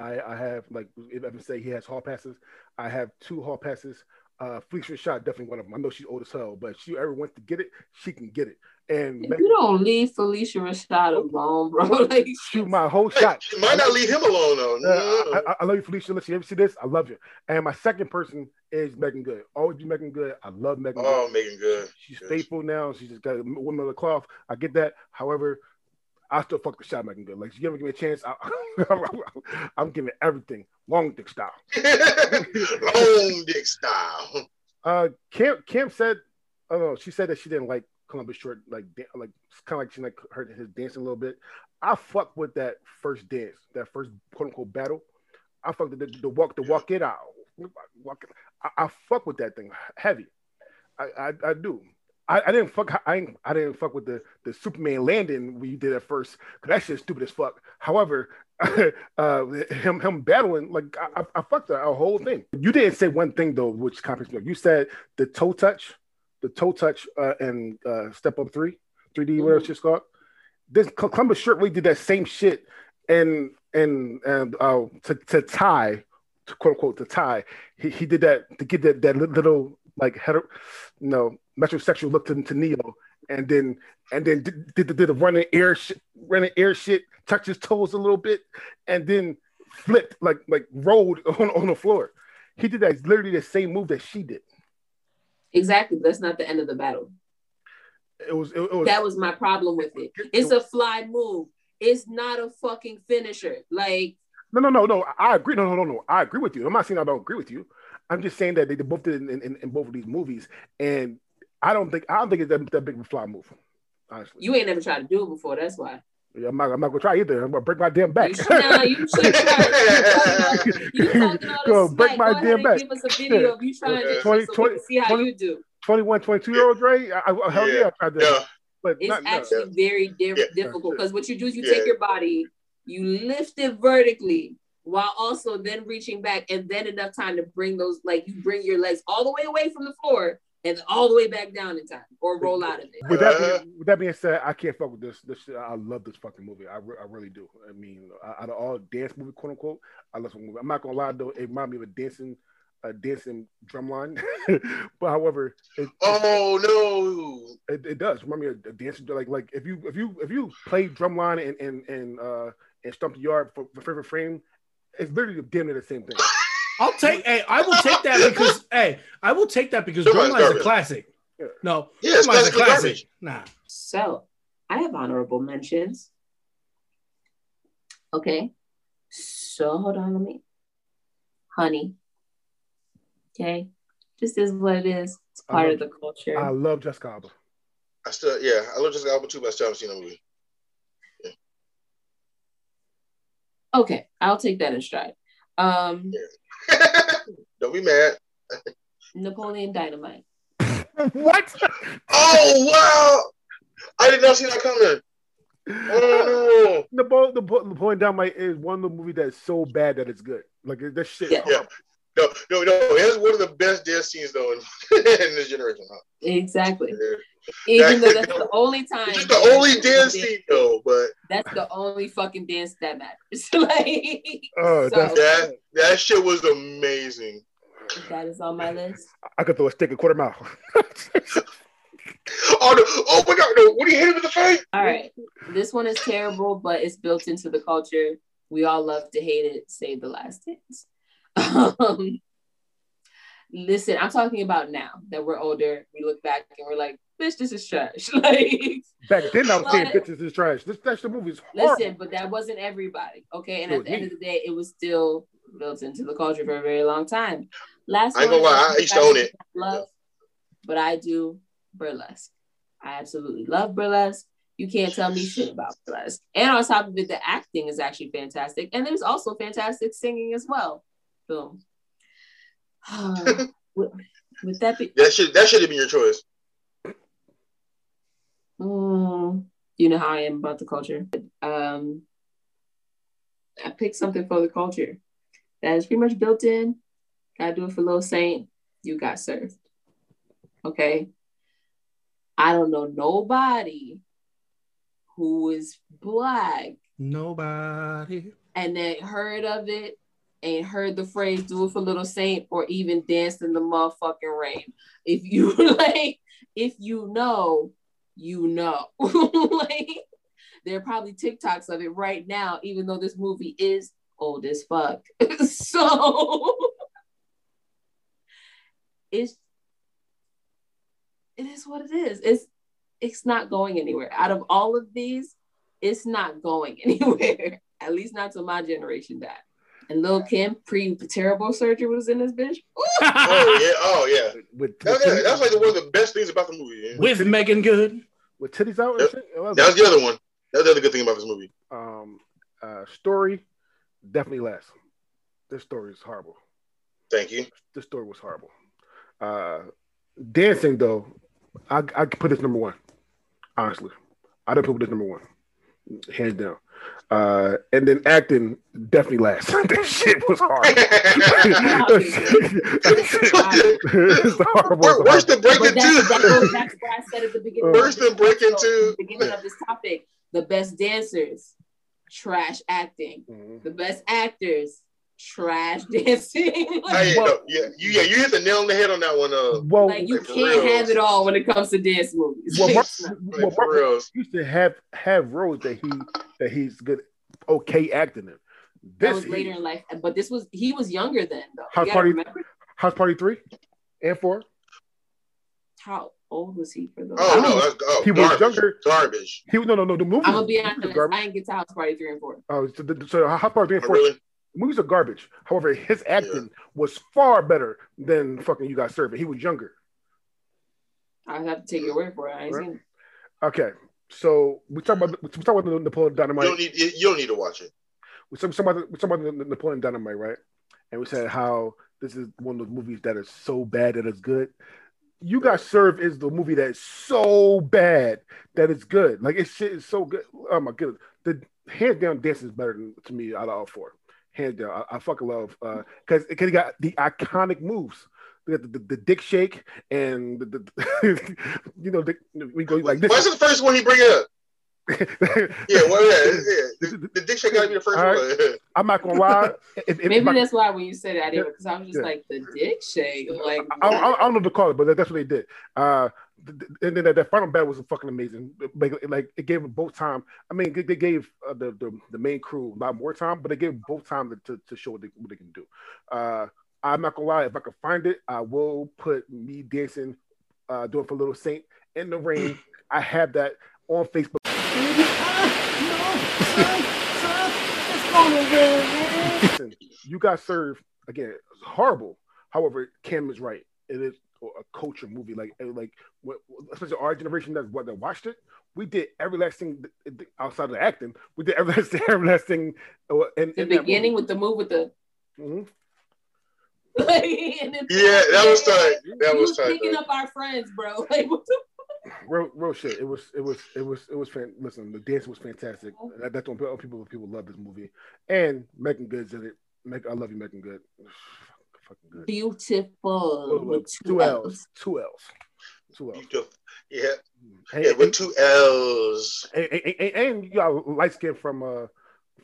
I, I have like if I can say he has hall passes, I have two hall passes. Uh, Phylicia Rashad definitely one of them. I know she's old as hell, but if she ever wants to get it, she can get it. And If you don't leave Phylicia Rashad alone, bro, like shoot my whole shot. she might not leave him alone though. No, Uh, no, no. I, I, I love you, Phylicia. Listen, you ever see this? I love you. And my second person is Meagan Good. Always be Meagan Good. I love Megan Oh, Good. Meagan Good. She's yes. faithful now. She's just got a woman of the cloth. I get that. However, I still fuck the shot Meagan Good. Like, she ever give me a chance, I, I'm giving everything long dick style. Long dick style. Uh, Camp Camp said, oh no, she said that she didn't like Columbus Short, like like kind of like she like heard his dancing a little bit. I fuck with that first dance, that first quote unquote battle. I fuck with the, the walk, the walk it out, walk it. I, I fuck with that thing heavy. I I, I do. I, I didn't fuck. I I didn't fuck with the the Superman landing we did at first because that shit's stupid as fuck. However, uh, him him battling like I, I, fucked the whole thing. You didn't say one thing though, which confused me. You said the toe touch, the toe touch, uh, and uh, step up three, three D whatever Mhm. shit's called. This Columbus really did that same shit, and and and uh, to to tie, to quote unquote to tie. He, he did that to get that that little like hetero, you know, metrosexual look to, to Neo, and then and then did, did, did the running air shit, running air shit, touched his toes a little bit, and then flipped like like rolled on, on the floor. He did that literally the same move that she did. Exactly. That's not the end of the battle. It was it, it was That was my problem with it. It's a fly move. It's not a fucking finisher. Like no no no no. I agree. No no no no. I agree with you. I'm not saying I don't agree with you. I'm just saying that they, they both did it in, in, in both of these movies, and I don't think I don't think it's that, that big of a fly move. Honestly, you ain't never tried to do it before. That's why. Yeah, I'm not I'm not gonna try either. I'm gonna break my damn back. You should, nah, you should try. You talking all Go, break my Go damn back. Give us a video of you trying this shit 20, so we can see how 20, you do. 21, 22 year old Dre. I, I, hell yeah, Yeah. I tried that. Yeah. But It's not, no. actually very diff- Yeah. difficult because what you do is you Yeah. take your body, you lift it vertically while also then reaching back and then enough time to bring those like you bring your legs all the way away from the floor and all the way back down in time or roll out of it. With that, being, with that being said, I can't fuck with this. This I love this fucking movie. I, re- I really do. I mean, out of all dance movie, quote unquote, I love this movie. I'm not gonna lie though, it reminded me of a dancing, a dancing drumline. but however, it, Oh no. it, it does remind me of a dancing like like if you if you if you play drumline and and and uh and Stomp the Yard for, for favorite frame, it's literally damn near the same thing. I'll take. hey, I will take that because. hey, I will take that because Somebody's Drumline is a classic. No, Yeah, it's Drumline's a classic. garbage. Nah. So I have honorable mentions. Okay. So hold on, let me. Honey. Okay. Just is what it is. It's part love- of the culture. I love Jessica Alba. I still, yeah, I love Jessica Alba too, but I still haven't seen the movie. okay, I'll take that in stride. Um, Don't be mad. Napoleon Dynamite. what? Oh wow! I did not see that coming. Oh The ball, the ball, Napoleon Dynamite is one of the movies that's so bad that it's good. Like that shit. Yeah. Yeah. no, no, no! It's one of the best death scenes though in, in this generation. Huh? Exactly. Yeah. Even though that's the only time. It's the only dance scene though, but That's the only fucking dance that matters. like, Oh, so, that that shit was amazing. that is on my list. I could throw a stick a quarter mile. Oh no! Oh my god! No! What do you hit him in the face? All right. This one is terrible, but it's built into the culture. We all love to hate it. Save the last dance. Um, listen, I'm talking about now that we're older. We look back and we're like, bitch, this is trash. like, Back then, I was saying But- bitches is trash. This that's the movie's horrible. listen, but that wasn't everybody. Okay. And at was the end of the day, it was still built into the culture for a very long time. Last I ain't gonna one, lie, I used to own it. Love, but I do burlesque. I absolutely love burlesque. You can't tell me shit about burlesque. And on top of it, the acting is actually fantastic. And there's also fantastic singing as well. Boom. would, would that be? That should that should have been your choice. Mm, you know how I am about the culture. Um, I picked something for the culture that is pretty much built in. Gotta do it for Little Saint. You got served. Okay. I don't know nobody who is black Nobody. and then heard of it and heard the phrase do it for little saint or even danced in the motherfucking rain. If you like, if you know, you know. like there are probably TikToks of it right now, even though this movie is old as fuck. so it's it is what it is. It's it's not going anywhere. Out of all of these, it's not going anywhere. At least not till my generation died. And Lil Kim, pre terrible surgery, was in this bitch. Oh yeah! Oh yeah! with, with, that, titties, that's like one of the best things about the movie. Yeah. With Meagan Good. With titties out. Yep. Was- That was the other one. That's the other good thing about this movie. um, uh, story definitely last. This story is horrible. Thank you. This story was horrible. Uh, dancing though, I I put this number one. Honestly, I didn't put this number one, hands down. Uh, and then acting definitely last. that shit was hard. it's horrible. Worse than But Breaking that's, that Two. goes back what I said at the beginning. Worse than Breaking Two. Beginning of this topic, the best dancers, trash acting. Mhm. The best actors, trash dancing. Hey, Well- no, yeah, you, yeah, you hit the nail on the head on that one. Uh, Well, like you Like, can't real. have it all when it comes to dance movies. well, Mark, It's well, like, for Mark real. used to have have roles that he that he's good, okay acting in. that This was he- later in life, but this was he was younger then though. House You Party- remember House Party three and four. how old was he for those? oh no, that's oh, He was younger. Garbage. He was no no no the movie. I'm gonna be the movies are honest. garbage. I didn't get to House Party three and four. Oh, so, the, so House Party three and Oh, four. Really? Movies are garbage. However, his acting was far better than fucking you got served. He was younger. I have to take your word for it. I ain't Right. seen it. Okay, so we talk about we talk about the Napoleon You Dynamite. don't need. You don't need to watch it. we talk, talk about we talk about the Napoleon Dynamite, right? And we said how this is one of those movies that is so bad that it's good. You Got Served is the movie that is so bad that it's good. Like it's shit is so good. Oh my goodness, the hands down dance is better than, to me out of all four. Hands down, I, I fucking love because because he got the iconic moves. We got the, the, the dick shake and the, the you know the, we go like this. Why is the first one he bring up? Yeah, well, yeah, yeah. The, the dick shake got to be the first All one. I'm not gonna lie. If, if Maybe my- that's why when you said it, because I was just Yeah. like the dick shake. Like I, I, I don't know what to call it, but that's what they did. Uh, and then that, that final battle was fucking amazing. Like, like it gave them both time. I mean, they gave uh, the, the the main crew a lot more time, but they gave both time to, to, to show what they, what they can do. Uh, I'm not gonna lie, if I can find it, I will put me dancing, uh, doing for Little Saint in the rain. I have that on Facebook. Listen, you got served again. It's horrible. However, Cam is right. It is a culture movie. Like like what, especially our generation that what that watched it. We did every last thing outside of the acting. We did every last thing, every last thing. Uh, in, the beginning with the move with the. Mm-hmm. like, yeah, that was tight. That was, was tight. Picking up our friends, bro. Like, what the real, real shit. It was, it was, it was, it was. Fan- listen, the dance was fantastic. That, that's when people, people love this movie. And Meagan Good's in it. Meg, I love you, Meagan Good. Fucking good. Beautiful. with two L's. Two L's. Two L's. Yeah. And, yeah, with two L's. And, and, and you got light skin from uh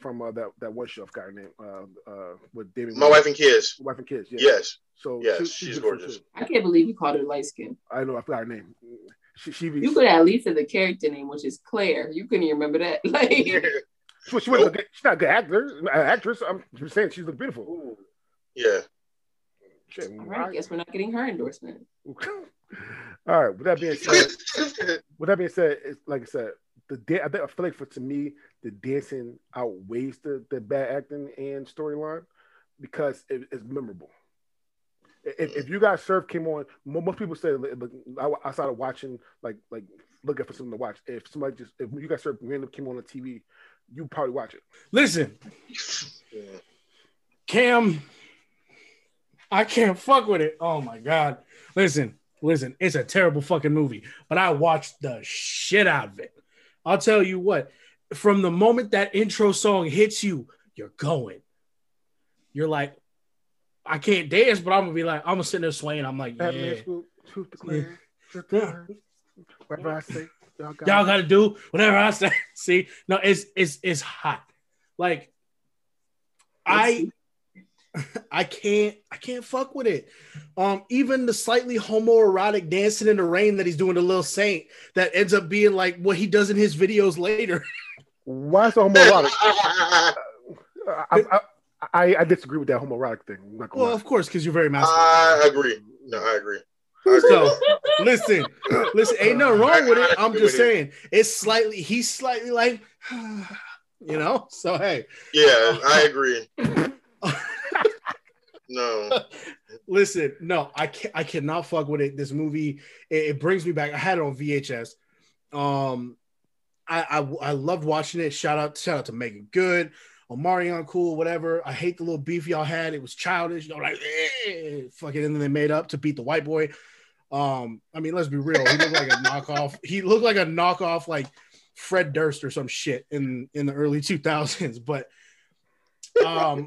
from uh, that that one chef guy named uh uh with David. My wife and kids. Wife and kids. Yeah. Yes. So yes, she, she's, she's gorgeous. I can't believe you called her light skin. I know. I forgot her name. She, she be, you could at least have the character name, which is Claire. You couldn't even remember that. Like, she, she nope. good, she's not a good actor, actress. I'm just saying she's look beautiful. Ooh. Yeah. Shit, All right, I guess we're not getting her endorsement. All right. With that being said, with that being said, it's like I said, the da- I, think, I feel like for to me, the dancing outweighs the the bad acting and storyline because it, it's memorable if, if you guys surf came on, most people say I started watching like like looking for something to watch. If somebody just if you guys surf random came on the TV, you probably watch it. Listen, Cam, I can't fuck with it. Oh my god! Listen, listen, it's a terrible fucking movie, but I watched the shit out of it. I'll tell you what. From the moment that intro song hits you, you're going. You're like, I can't dance, but I'm gonna be like, I'm gonna sit there swaying. I'm like, yeah. yeah. Whatever I say, y'all, got y'all gotta do whatever I say. See, no, it's it's it's hot. Like I I can't I can't fuck with it. Um, even the slightly homoerotic dancing in the rain that he's doing to Lil Saint that ends up being like what he does in his videos later. Why so homoerotic? I, I, I, I disagree with that homoerotic thing. well, lie. of course, because you're very masculine. I agree. No, I agree. So listen, listen, ain't nothing wrong with it. I'm just saying it's slightly. He's slightly like, you know. So hey. Yeah, I agree. No. Listen, no, I can I cannot fuck with it. This movie, it, it, brings me back. I had it on VHS. Um, I I, I loved watching it. Shout out, shout out to Meagan Good. Omarion cool, whatever. I hate the little beef y'all had. It was childish. Y'all like, eh, fucking, and then they made up to beat the white boy. Um, I mean, let's be real. He looked like a knockoff. He looked like a knockoff, like Fred Durst or some shit in in the early 2000s. But um,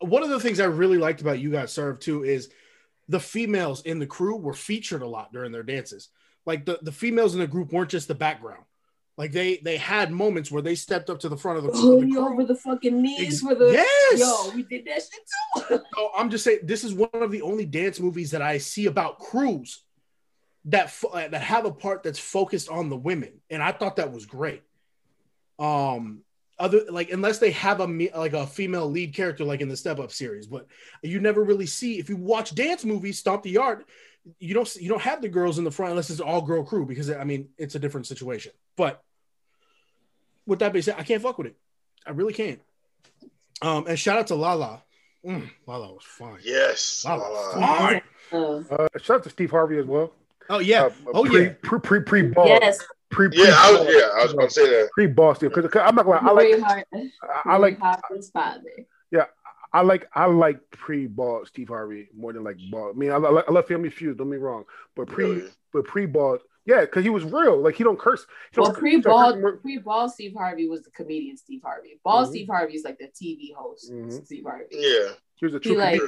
one of the things I really liked about You Got Served too is the females in the crew were featured a lot during their dances. Like the, the females in the group weren't just the background. Like they they had moments where they stepped up to the front of the, pulling you over the fucking knees for the yes. Yo, we did that shit too. so I'm just saying this is one of the only dance movies that I see about crews that uh, that have a part that's focused on the women, and I thought that was great. Um, other like unless they have a like a female lead character like in the Step Up series, but you never really see if you watch dance movies, Stomp the Yard you don't you don't have the girls in the front unless it's all girl crew because I mean it's a different situation. But with that being said, I can't fuck with it. I really can't. Um, and shout out to Lala. Mm, Lala was fine. Yes, Lala, Lala. fine. Uh, shout out to Steve Harvey as well. Oh yeah. Uh, oh pre, yeah. Pre pre pre ball. Yes. Pre, pre, yeah, I was, yeah, I was going to say that. Pre ball Steve because I'm not going. To I like. Hard, I, I like. Yeah, I like I like pre ball Steve Harvey more than like ball. I mean, I, I, I love Family Feud. Don't be wrong, but pre really? but pre ball, yeah, because he was real. Like he don't curse. He well, pre ball pre ball Steve Harvey was the comedian Steve Harvey. Ball mm-hmm. Steve Harvey is like the TV host mm-hmm. Steve Harvey. Yeah, he was a true he, like,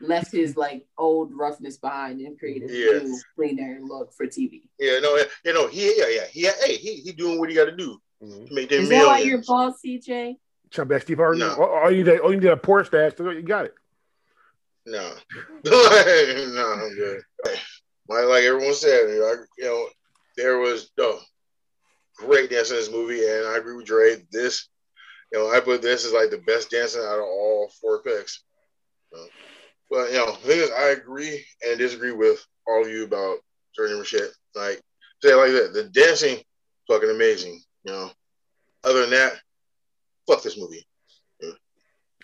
left his like old roughness behind and created yeah. a new cleaner look for TV. Yeah, no, you know, he yeah, yeah, he hey, he he doing what he got to do mm-hmm. to make them Is that why you're ball, CJ? Trying back Steve Harvey. No. All, you need, all you need a Porsche stash. You got it. No, no, I'm good. like like everyone said, you know, you know there was no great dance in this movie, and I agree with Dre. This, you know, I put this as like the best dancing out of all four picks. But you know, the thing is, I agree and disagree with all of you about certain shit. Like say like that, the dancing, fucking amazing. You know, other than that, fuck this movie.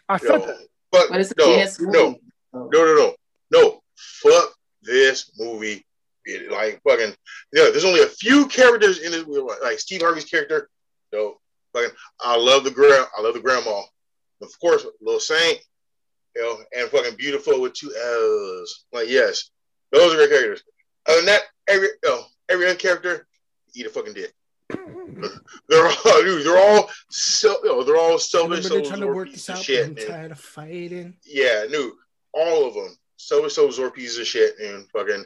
I You said know, that. but But it's no, dance no, movie. No, no, no, no. Fuck this movie. It, like fucking, yeah. There's only a few characters in this movie, like, like Steve Harvey's character. No, fucking, I love the girl. I love the grandma. Of course, Little Saint, you know, and fucking beautiful with two L's. Like yes, those are great characters. Other than that, every you know, every other character, eat a fucking dick. They're all, dude, they're all so, you know, they're all selfish. They're trying to work this out. Shit, I'm tired of fighting. Yeah, no, all of them. So and so absorb pieces of shit and fucking,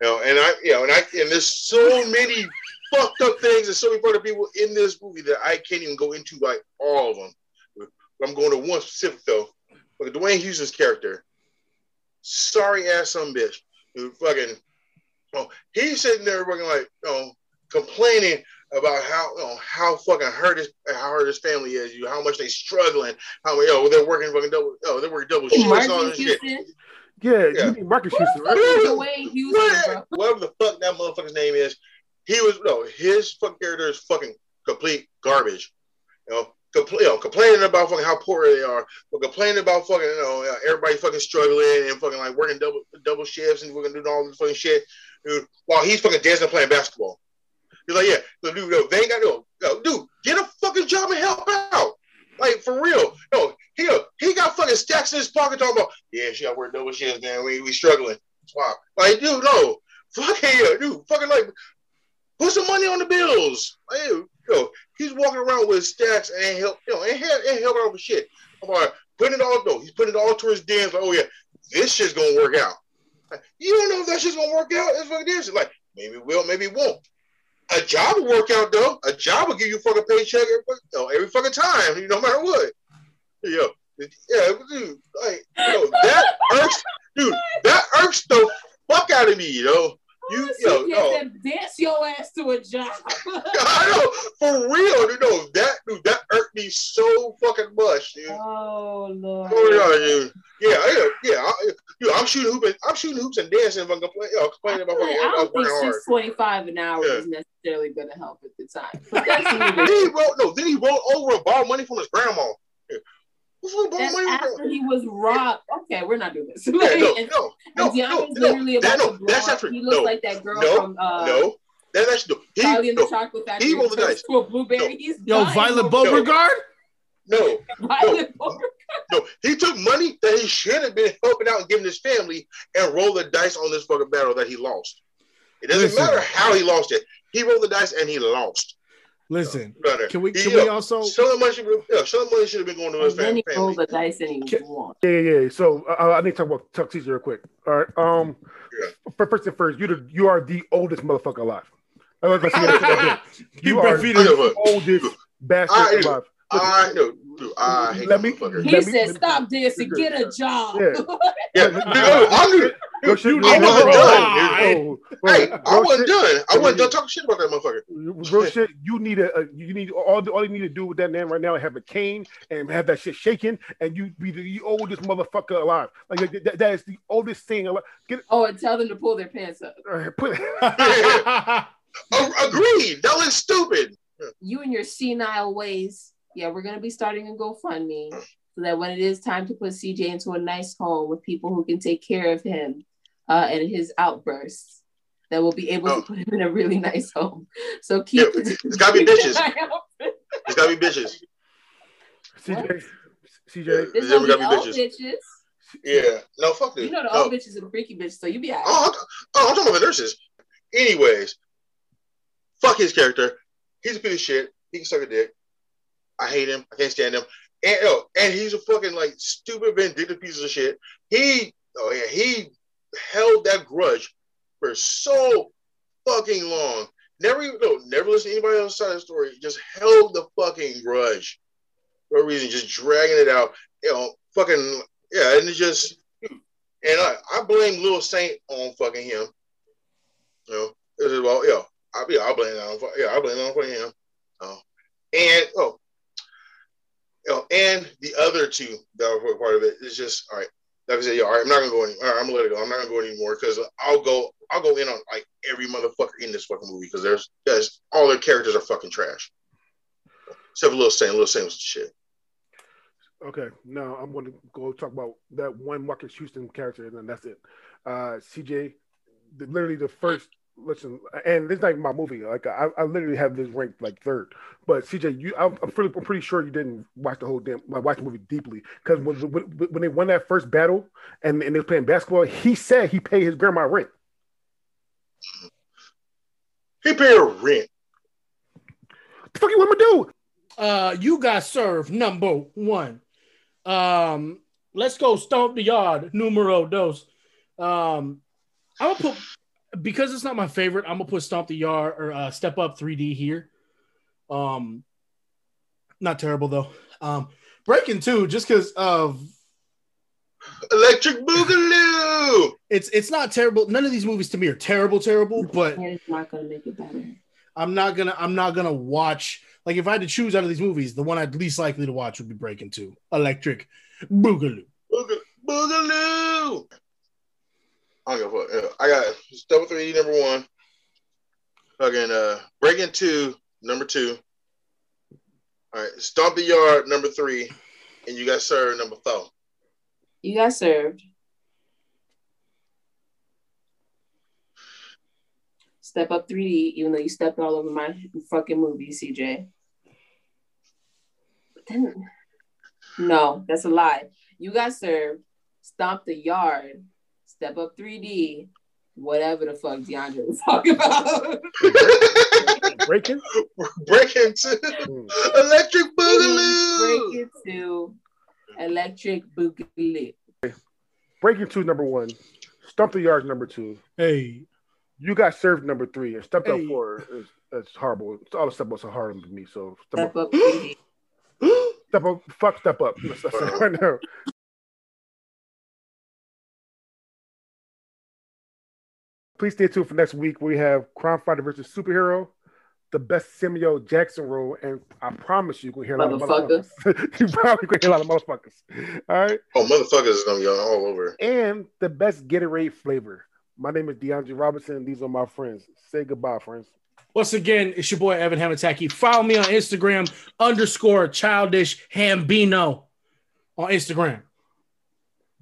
you know, and I, you know, and I, and there's so many fucked up things and so many fucked up people in this movie that I can't even go into like all of them. But I'm going to one specific though. Look at Dwayne Houston's character. Sorry ass some bitch. Dude, fucking, oh, he's sitting there fucking like, you know, complaining about how, you know, how fucking hurt his, how hurt his family is, you, how much they struggling, how, you know, they're working fucking double, oh, they're working double shifts, all Martin this shit. Yeah, Yeah. you mean Marcus Houston, right? Dwayne Houston, What- Whatever the fuck that motherfucker's name is, he was no his fucking character is fucking complete garbage. You know, compl- you know, complaining about fucking how poor they are, but complaining about fucking you know everybody fucking struggling and fucking like working double double shifts and fucking doing all this fucking shit, dude. While he's fucking dancing playing basketball. He's like, yeah, dude, no, they ain't got no, no, dude, get a fucking job and help out. Like for real, no, he he got fucking stacks in his pocket talking about, yeah, she got work double shifts, man. We we struggling. Wow, like dude, no, fucking yeah, dude, fucking like put some money on the bills. Like, you know, he's walking around with stacks and help, you know, ain't, help, ain't helping out with shit. I'm like, putting it all, no, he's putting it all towards dance. Like, oh yeah, this shit's gonna work out. Like, you don't know if that shit's gonna work out. It's fucking this. Like, maybe it will, maybe it won't. A job will work out though. A job will give you a fucking paycheck every, fucking- you know, every fucking time, you know, no matter what. Yo, yeah, dude, like, you know, that irks, dude, that irks the fuck out of me, you know. You, yo, get no, dance your ass to a job. I know for real, dude. No, that dude, that hurt me so fucking much, dude. oh lord. Oh yeah, dude. Yeah, yeah, yeah. I, dude, I'm shooting hoops. I'm shooting hoops and dancing. If I'm complaining, know, complaining about fucking I don't think six twenty five an hour Yeah. is necessarily going to help at the time. But that's neither- Then he rolled. No, then he rolled over and borrowed money from his grandma. Yeah. Who's gonna That's money after he was robbed. Okay, we're not doing this. Yeah, no, and, no, no, and no, Deontae's no, literally that, no, to that's up. not true. He looks No, like that girl no, from uh, no, that's actually no. He, Charlie in the Chocolate Factory. he rolled the turns dice. To a blueberry. No. He's Yo, dying Violet over- Beauregarde? no, Violet Beauregarde. no. He took money that he should have been helping out and giving his family, and rolled the dice on this fucking battle that he lost. It doesn't Listen. matter how he lost it. He rolled the dice and he lost. Listen, Brother, can we can yo, we also Some of the money should yeah, some of the money should have been going to his And then he rolled the dice and he Can- won. Yeah, yeah, yeah. So uh, I need to talk about Chuck Caesar real quick. All right. Um, Yeah. f- first and first, you the you are the oldest motherfucker alive. I was gonna say like You are the oldest bastard I- alive. I know, dude, I hate Let me- motherfucker. He Let me- said, let me- "Stop dancing, get a job." Yeah. Yeah, dude, I knew, Go shit, you I wasn't done, oh, Hey, I wasn't shit- done. I wasn't done talking shit about that motherfucker. Real shit. You need a, a you need all the all you need to do with that man right now is have a cane and have that shit shaking, and you be the oldest motherfucker alive. Like that, that is the oldest thing alive. Get it, Oh, and tell them to pull their pants up. uh, put Oh, agreed. That was stupid. You and your senile ways. Yeah, we're gonna be starting a GoFundMe so that when it is time to put CJ into a nice home with people who can take care of him uh, and his outbursts, that will be able Oh. to put him in a really nice home. So keep. Yeah, it's gotta be bitches. It's gotta be bitches. CJ, CJ. There's Yeah, we gonna be gotta be old bitches. bitches. Yeah. No, fuck this. You know the no. old bitches and the freaky bitches, so you be out. Oh, I'm, oh, I'm talking about nurses. Anyways, fuck his character. He's a piece of shit. He can suck a dick. I hate him. I can't stand him. And oh, and he's a fucking like stupid, vindictive piece of shit. He, oh yeah, he held that grudge for so fucking long. Never, even- no, never listened to anybody else's side of the story. Just held the fucking grudge for a reason, just dragging it out. You know, fucking yeah, and it just and I, I blame Lil Saint on fucking him. You know, this is well, yeah, I'll be, I'll blame it on, yeah, I'll blame it on for him. Oh, and oh, you know, and the other two that were part of it is just all right. Like I said, yeah, all right, I'm not gonna go any. All right, I'm gonna let it go. I'm not gonna go anymore because I'll go. I'll go in on like every motherfucker in this fucking movie because there's, there's all their characters are fucking trash. Except for Little Sam. Little Sam was shit. Okay, now I'm going to go talk about that one Marcus Houston character, and then that's it. Uh, CJ, literally the first listen, and this is not even my movie. Like I, I literally have this ranked like third. But CJ, you, I'm, I'm pretty, I'm pretty sure you didn't watch the whole damn, watch the movie deeply because when, when, when they won that first battle and, and they were playing basketball, he said he paid his grandma rent. He paid her rent. The fuck you want me to do? Uh, you got served number one. Um, let's go stomp the yard numero dos. Um, I'm gonna put because it's not my favorite. I'm gonna put stomp the yard or uh, step up 3D here. Um, not terrible though. Um, breaking two just because of Electric Boogaloo. it's it's not terrible. None of these movies to me are terrible, terrible. But it's not gonna make it better. I'm not gonna I'm not gonna watch like if I had to choose out of these movies, the one I'd least likely to watch would be Breaking Two, Electric Boogaloo. Boogaloo. I don't give a fuck. I got Double Three number one. Fucking uh, Breaking Two number two. All right, Stomp the Yard number three, and you got Sir number four. You got served. Step up 3D, even though you stepped all over my fucking movie, CJ. But then, no, that's a lie. You got served. Stomp the yard. Step up 3D. Whatever the fuck DeAndre was talking about. Breaking? Breaking Two, Hmm. Electric Boogaloo. Break it to electric boogaloo. Breaking two, number one. Stomp the yard, number two. Hey, You got served, number three. And stepped Hey. up four is that's horrible. It's all the step ups are hard for me. So step Step up, up 3D. step up, fuck step up. That's, that's right now. Please stay tuned for next week. We have Crime Fighter versus Superhero, the best Samuel Jackson role, and I promise you, you're gonna hear a lot of Motherfucker. motherfuckers. you probably gonna hear a lot of motherfuckers. All right. Oh, motherfuckers is gonna be all over. and the best Gatorade flavor. My name is DeAndre Robinson. and These are my friends. Say goodbye, friends. once again, it's your boy Evan Hamattacky. Follow me on Instagram underscore childish hambino on Instagram.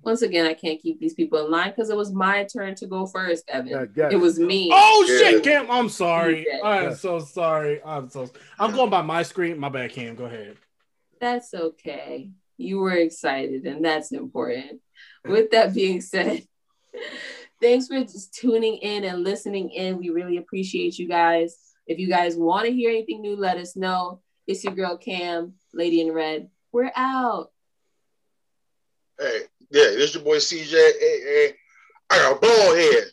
Once again, I can't keep these people in line because it was my turn to go first, Evan. Yeah, yes. It was me. Oh Yeah. shit, Cam! I'm sorry. I'm Yeah. so sorry. I'm so. I'm going by my screen. My bad, Cam. Go ahead. That's okay. You were excited, and that's important. With that being said, thanks for just tuning in and listening in. We really appreciate you guys. If you guys want to hear anything new, let us know. It's your girl Cam, Lady in Red. We're out. Hey, yeah, this your boy CJ. Hey, hey, I got a bald head.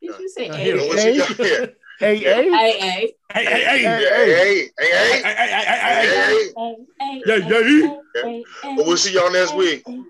Did you say Uh, hey, here, What you got here? Hey, hey. hey, hey, Hey, hey, hey, Yeah, hey, hey, hey, hey, hey, hey, hey, hey, hey, hey. hey. hey, hey, Yeah, hey, yeah. hey, hey, But we'll see y'all next week. hey,